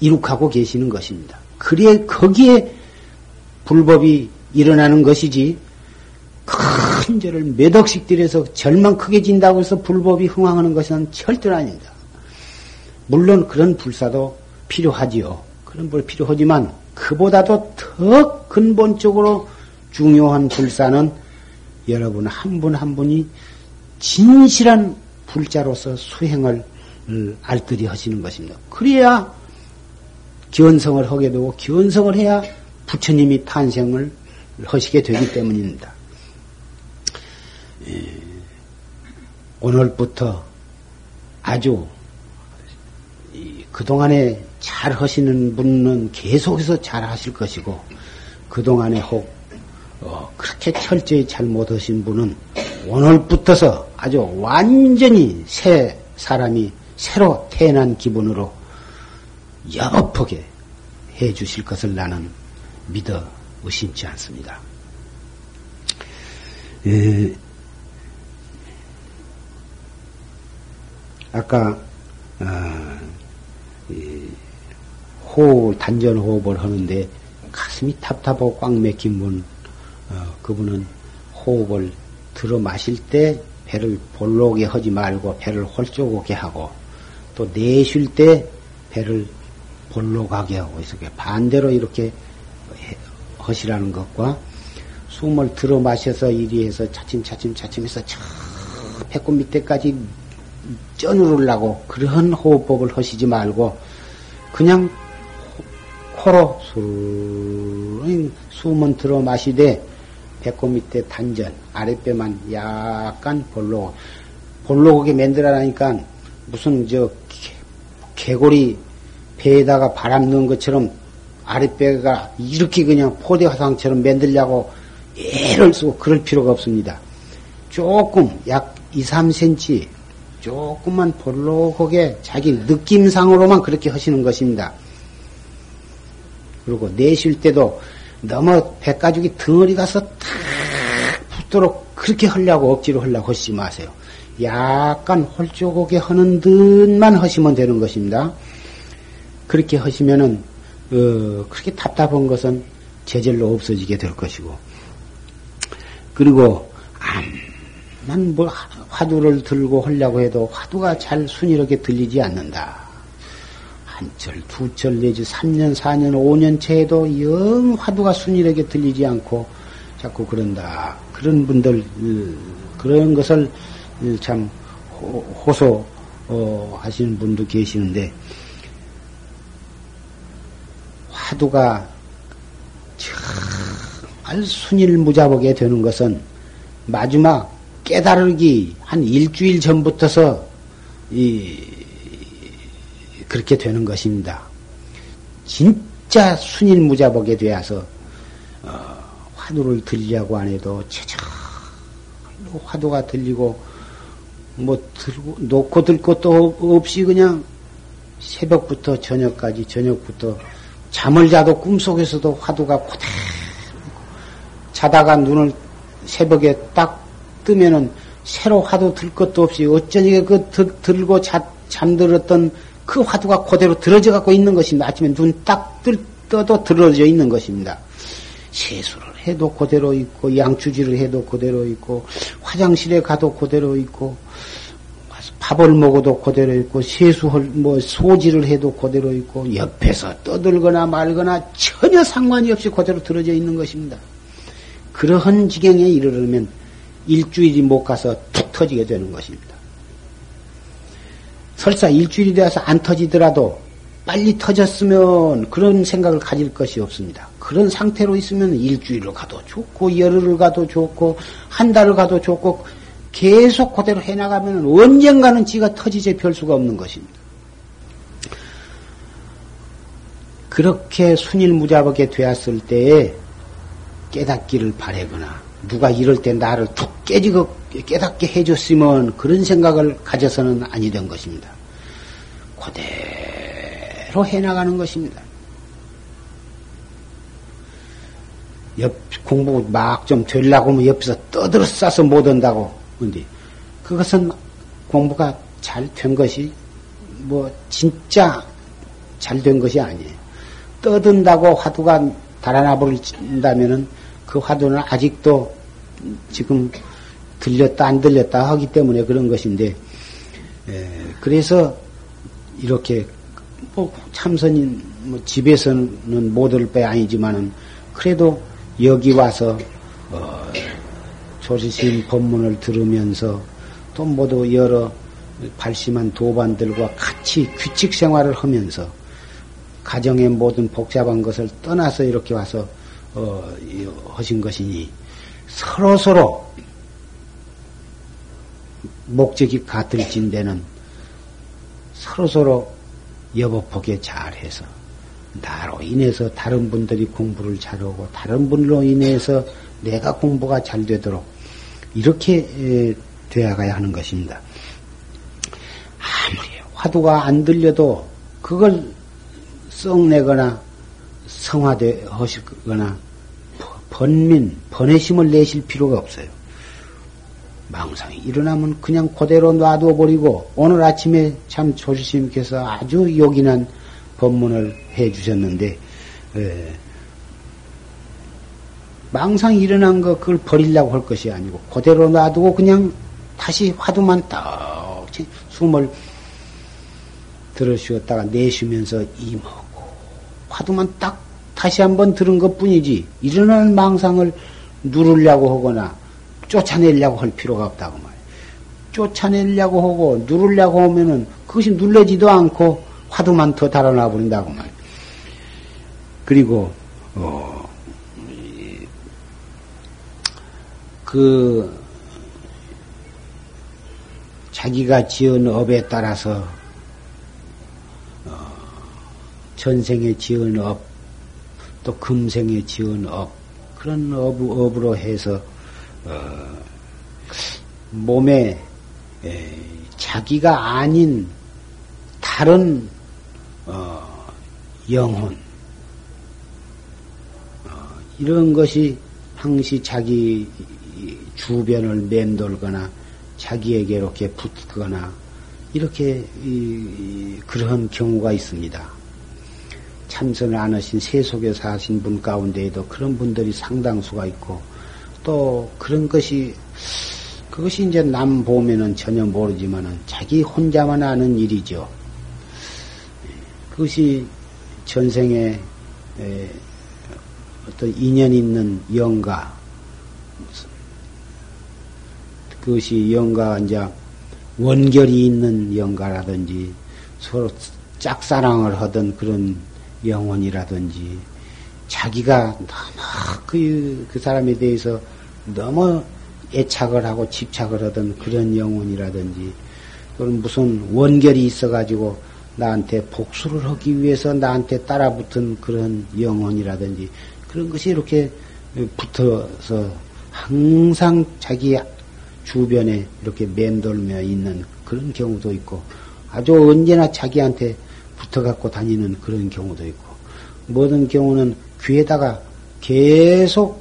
Speaker 1: 이룩하고 계시는 것입니다. 그래, 거기에 불법이 일어나는 것이지, 큰 죄를 몇 억씩 들여서 절만 크게 진다고 해서 불법이 흥황하는 것은 절대로 아닙니다. 물론 그런 불사도 필요하지요. 그런 불 필요하지만 그보다도 더 근본적으로 중요한 불사는 여러분 한 분한 한 분이 진실한 불자로서 수행을 알뜰히 하시는 것입니다. 그래야 견성을 하게 되고 견성을 해야 부처님이 탄생을 하시게 되기 때문입니다. 예, 오늘부터 아주 그동안에 잘 하시는 분은 계속해서 잘 하실 것이고, 그동안에 혹, 어, 그렇게 철저히 잘 못하신 분은 오늘부터서 아주 완전히 새 사람이 새로 태어난 기분으로 여업하게 해 주실 것을 나는 믿어 의심치 않습니다. 에, 아까 어, 호흡, 단전 호흡을 하는데 가슴이 답답하고 꽉 막힌 분, 어, 그분은 호흡을 들어 마실 때 배를 볼록하게 하지 말고 배를 홀쭉하게 하고 또 내쉴 때 배를 볼록하게 하고 이렇게 반대로 이렇게 하시라는 것과 숨을 들어 마셔서 이리해서 차츰차츰 차츰해서 저 배꼽 밑에까지 쪄누르려고 그런 호흡법을 하시지 말고 그냥 코로 술 숨은 들어 마시되 배꼽 밑에 단전 아랫배만 약간 볼록 볼록하게 만들어라니까 무슨 저 개골이 배에다가 바람 넣은 것처럼 아랫배가 이렇게 그냥 포대 화상처럼 만들려고 애를 쓰고 그럴 필요가 없습니다. 조금 약 2, 3cm 조금만 볼록하게 자기 느낌상으로만 그렇게 하시는 것입니다. 그리고 내쉴 때도 너무 배가죽이 덩어리 가서 탁 붙도록 그렇게 하려고 억지로 하려고 하시지 마세요. 약간 홀쭉하게 하는 듯만 하시면 되는 것입니다. 그렇게 하시면은 어, 그렇게 답답한 것은 제절로 없어지게 될 것이고 그리고 암만 뭐 화두를 들고 하려고 해도 화두가 잘 순이롭게 들리지 않는다. 한 철, 두 철 내지 3년, 4년, 5년 채에도 영 화두가 순이롭게 들리지 않고 자꾸 그런다. 그런 분들, 그런 것을 참 호소 어, 하시는 분도 계시는데, 화두가 정말 순일무자복에 되는 것은 마지막 깨달기 한 일주일 전부터서 이 그렇게 되는 것입니다. 진짜 순일무자복에 되어서 어, 화두를 들리려고 안 해도 제저 화두가 들리고 뭐 들고 놓고 들 것도 없이 그냥 새벽부터 저녁까지 저녁부터 잠을 자도 꿈속에서도 화두가 고대로 자다가 눈을 새벽에 딱 뜨면은 새로 화두 들 것도 없이 어쩌니 그 들고 자, 잠들었던 그 화두가 그대로 들어져 갖고 있는 것입니다. 아침에 눈 딱 떠도 들어져 있는 것입니다. 세수를 해도 그대로 있고 양추지를 해도 그대로 있고 화장실에 가도 그대로 있고 밥을 먹어도 그대로 있고 세수할 뭐 소지를 해도 그대로 있고 옆에서 떠들거나 말거나 전혀 상관이 없이 그대로 들어져 있는 것입니다. 그러한 지경에 이르려면 일주일이 못 가서 툭 터지게 되는 것입니다. 설사 일주일이 되어서 안 터지더라도 빨리 터졌으면 그런 생각을 가질 것이 없습니다. 그런 상태로 있으면 일주일을 가도 좋고, 열흘을 가도 좋고, 한 달을 가도 좋고, 계속 그대로 해나가면 언젠가는 지가 터지지 별 수가 없는 것입니다. 그렇게 순일무잡하게 되었을 때에 깨닫기를 바래거나 누가 이럴 때 나를 툭 깨지고 깨닫게 해줬으면 그런 생각을 가져서는 아니 된 것입니다. 그대로 해나가는 것입니다. 옆 공부 막 좀 되려고 하면 옆에서 떠들어 싸서 못 온다고. 근데 그것은 공부가 잘 된 것이 뭐 진짜 잘 된 것이 아니에요. 떠든다고 화두가 달아나 버린다면은 그 화두는 아직도 지금 들렸다 안 들렸다 하기 때문에 그런 것인데 에, 그래서 이렇게 뭐 참선인 뭐 집에서는 못 올 배 아니지만은 그래도 여기 와서 어, 조지신 법문을 들으면서 또 모두 여러 발심한 도반들과 같이 규칙 생활을 하면서 가정의 모든 복잡한 것을 떠나서 이렇게 와서 어, 하신 것이니 서로 서로 목적이 같을진데는 서로 서로 여법하게 잘해서 나로 인해서 다른 분들이 공부를 잘하고 다른 분으로 인해서 내가 공부가 잘 되도록 이렇게 되어가야 하는 것입니다. 아무리 화두가 안 들려도 그걸 썩내거나 성화되 하시거나 번민, 번외심을 내실 필요가 없어요. 망상이 일어나면 그냥 그대로 놔두어 버리고 오늘 아침에 참 조주스님께서 아주 요긴한 법문을 해 주셨는데 예, 망상이 일어난 거 그걸 버리려고 할 것이 아니고 그대로 놔두고 그냥 다시 화두만 딱 숨을 들어쉬었다가 내쉬면서 임하고 화두만 딱 다시 한번 들은 것 뿐이지 일어나는 망상을 누르려고 하거나 쫓아내려고 할 필요가 없다고 말이에요. 쫓아내려고 하고 누르려고 하면은 그것이 눌러지도 않고 화두만 더 달아나 버린다고 말이에요. 그리고 어, 그 자기가 지은 업에 따라서 어, 전생에 지은 업, 또 금생에 지은 업, 그런 업, 업으로 해서 어, 몸에 에, 자기가 아닌 다른 어, 영혼 어, 이런 것이 항시 자기 주변을 맴돌거나 자기에게 이렇게 붙거나 이렇게 이, 그런 경우가 있습니다. 참선을 안 하신 세속에 사신 분 가운데에도 그런 분들이 상당수가 있고 또 그런 것이 그것이 이제 남 보면은 전혀 모르지만은 자기 혼자만 아는 일이죠. 그것이 전생에 어떤 인연 있는 영가 그것이 영가 이제 원결이 있는 영가라든지 서로 짝사랑을 하던 그런 영혼이라든지 자기가 너무 그, 그 사람에 대해서 너무 애착을 하고 집착을 하던 그런 영혼이라든지 또는 무슨 원결이 있어가지고 나한테 복수를 하기 위해서 나한테 따라붙은 그런 영혼이라든지 그런 것이 이렇게 붙어서 항상 자기 주변에 이렇게 맴돌며 있는 그런 경우도 있고 아주 언제나 자기한테 붙어 갖고 다니는 그런 경우도 있고 모든 경우는 귀에다가 계속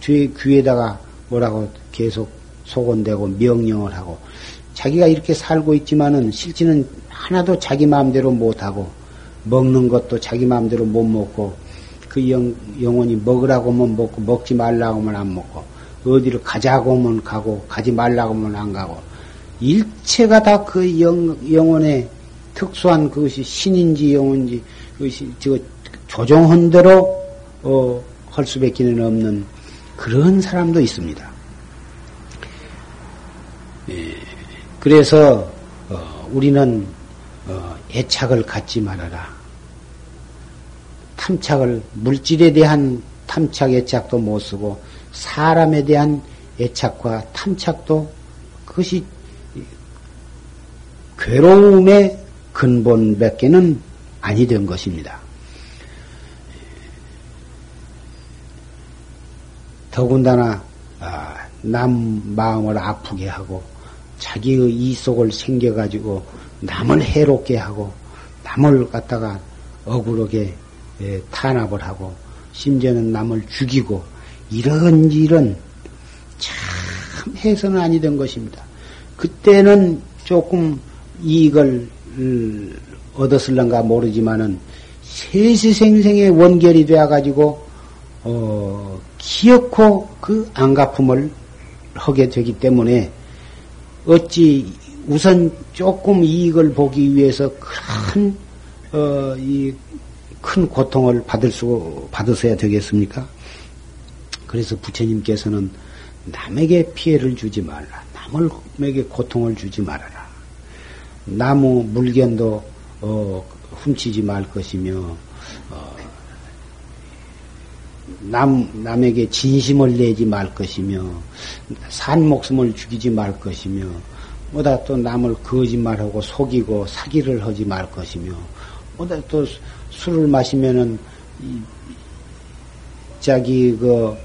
Speaker 1: 뒤에 귀에다가 뭐라고 계속 속언대고 명령을 하고 자기가 이렇게 살고 있지만은 실제는 하나도 자기 마음대로 못 하고 먹는 것도 자기 마음대로 못 먹고 그 영, 영혼이 먹으라고 하면 먹고 먹지 말라고 하면 안 먹고 어디를 가자고 하면 가고 가지 말라고 하면 안 가고 일체가 다 그 영혼의 특수한 그것이 신인지 영혼인지 그것이 저 조정한 대로 어, 할 수밖에는 없는 그런 사람도 있습니다. 예, 그래서 어, 우리는 어, 애착을 갖지 말아라. 탐착을 물질에 대한 탐착 애착도 못 쓰고 사람에 대한 애착과 탐착도 그것이 괴로움의 근본밖에는 아니 된 것입니다. 더군다나 아, 남 마음을 아프게 하고 자기의 이 속을 생겨가지고 남을 해롭게 하고 남을 갖다가 억울하게 예, 탄압을 하고 심지어는 남을 죽이고 이런 일은 참 해서는 아니 된 것입니다. 그때는 조금 이익을 음, 얻었을런가 모르지만은 세시생생의 원결이 되어가지고 어, 기어코 그 안가품을 하게 되기 때문에 어찌 우선 조금 이익을 보기 위해서 큰, 어, 이, 큰 고통을 받을 수, 받으셔야 되겠습니까? 그래서 부처님께서는 남에게 피해를 주지 말라. 남에게 고통을 주지 말아라. 나무 물견도, 어, 훔치지 말 것이며, 어, 남, 남에게 진심을 내지 말 것이며, 산 목숨을 죽이지 말 것이며, 뭐다 또 남을 거짓말하고 속이고 사기를 하지 말 것이며, 뭐다 또 술을 마시면은, 자기 그,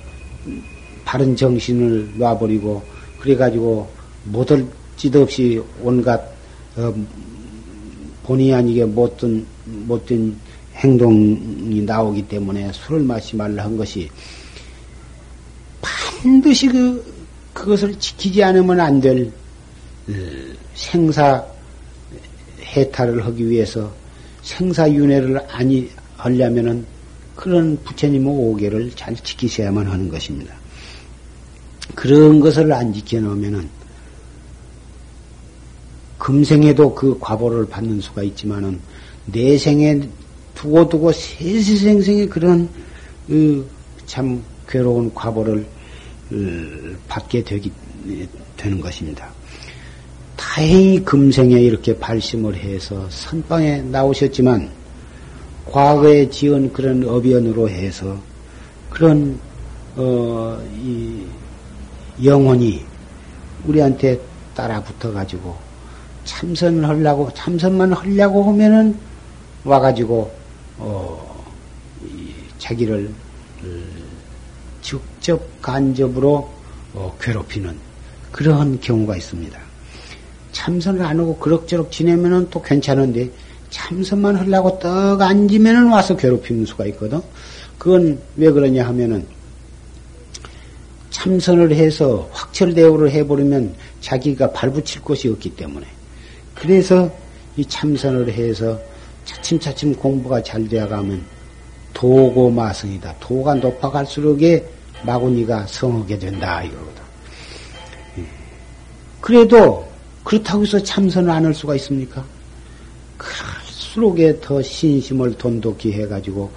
Speaker 1: 바른 정신을 놔버리고, 그래가지고, 못할 짓 없이 온갖, 어, 본의 아니게 못된, 못된 행동이 나오기 때문에 술을 마시지 말라 한 것이 반드시 그, 그것을 지키지 않으면 안 될 생사 해탈을 하기 위해서 생사윤회를 아니 하려면은 그런 부처님의 오계를 잘 지키셔야만 하는 것입니다. 그런 것을 안 지켜놓으면은 금생에도 그 과보를 받는 수가 있지만은 내생에 두고두고 세시생생의 그런 참 괴로운 과보를 받게 되기, 되는 것입니다. 다행히 금생에 이렇게 발심을 해서 선방에 나오셨지만 과거에 지은 그런 어변으로 해서 그런 어, 이 영혼이 우리한테 따라 붙어 가지고 참선을 하려고 참선만 하려고 하면은 와가지고 어, 자기를 어, 직접 간접으로 어, 괴롭히는 그러한 경우가 있습니다. 참선을 안 하고 그럭저럭 지내면은 또 괜찮은데 참선만 하려고 떡 앉으면은 와서 괴롭히는 수가 있거든. 그건 왜 그러냐 하면은 참선을 해서 확철대오를 해버리면 자기가 발붙일 곳이 없기 때문에 그래서 이 참선을 해서 차츰차츰 공부가 잘 되어가면 도고 마성이다. 도가 높아갈수록에 마구니가 성하게 된다 이거거든. 예. 그래도 그렇다고 해서 참선을 안 할 수가 있습니까? 갈수록에 더 신심을 돈독히 해가지고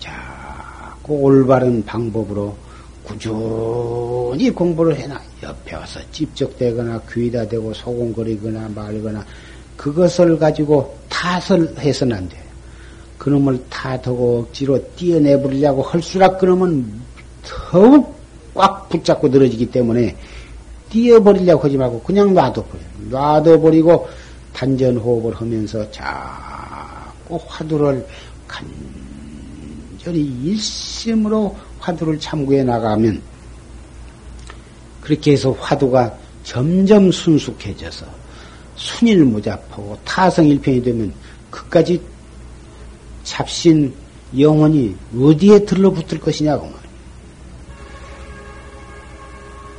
Speaker 1: 자꾸 올바른 방법으로 꾸준히 공부를 해놔. 옆에 와서 찝적대거나 귀에다 대고 소곤거리거나 말거나 그것을 가지고 탓을 해서는 안 돼요. 그놈을 탓하고 억지로 띄어내버리려고 할수록 그놈은 더욱 꽉 붙잡고 늘어지기 때문에 띄어버리려고 하지 말고 그냥 놔둬버려. 놔둬버리고 단전호흡을 하면서 자꾸 화두를 간절히 일심으로 화두를 참고해 나가면 그렇게 해서 화두가 점점 순숙해져서 순일무잡하고 타성일편이 되면 그까지 잡신 영혼이 어디에 들러붙을 것이냐고 말이야.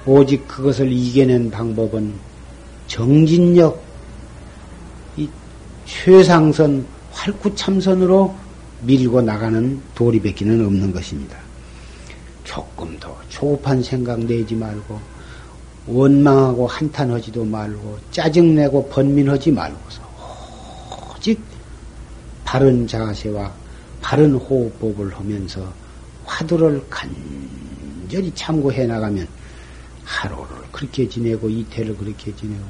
Speaker 1: 오직 그것을 이겨낸 방법은 정진력, 이 최상선, 활구참선으로 밀고 나가는 도리밖에는 없는 것입니다. 조금 더 조급한 생각 내지 말고 원망하고 한탄하지도 말고 짜증내고 번민하지 말고서 오직 바른 자세와 바른 호흡법을 하면서 화두를 간절히 참고해 나가면 하루를 그렇게 지내고 이태를 그렇게 지내고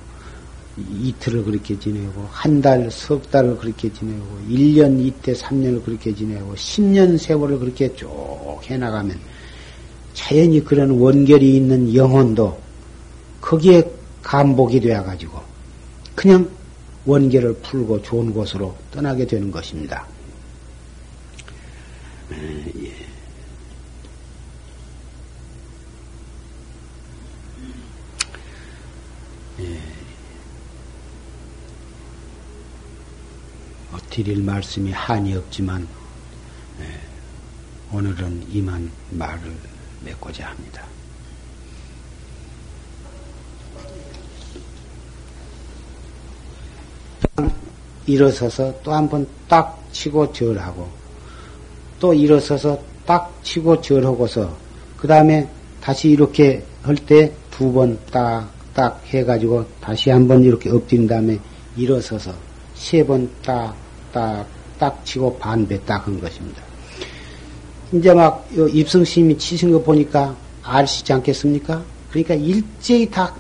Speaker 1: 이틀을 그렇게 지내고 한 달, 석 달을 그렇게 지내고 1년 이때 3년을 그렇게 지내고 10년 세월을 그렇게 쭉 해나가면 자연히 그런 원결이 있는 영혼도 거기에 감복이 되어가지고 그냥 원결을 풀고 좋은 곳으로 떠나게 되는 것입니다. 예. 드릴 말씀이 한이 없지만 예, 오늘은 이만 말을 맺고자 합니다. 일어서서 또 한 번 딱 치고 절하고 또 일어서서 딱 치고 절하고서 그 다음에 다시 이렇게 할 때 두 번 딱 딱 해가지고 다시 한 번 이렇게 엎드린 다음에 일어서서 세 번 딱 딱 딱 치고 반배 딱 한 것입니다. 이제 막 입성심이 치신 거 보니까 아시지 않겠습니까? 그러니까 일제히 다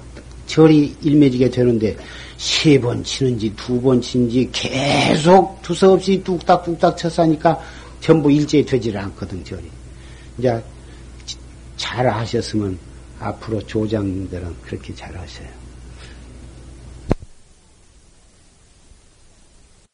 Speaker 1: 절이 일매지게 되는데 세 번 치는지 두 번 치는지 계속 두서없이 뚝딱뚝딱 쳤으니까 전부 일제히 되지를 않거든 절이. 이제 잘 하셨으면 앞으로 조장들은 그렇게 잘 하셔요.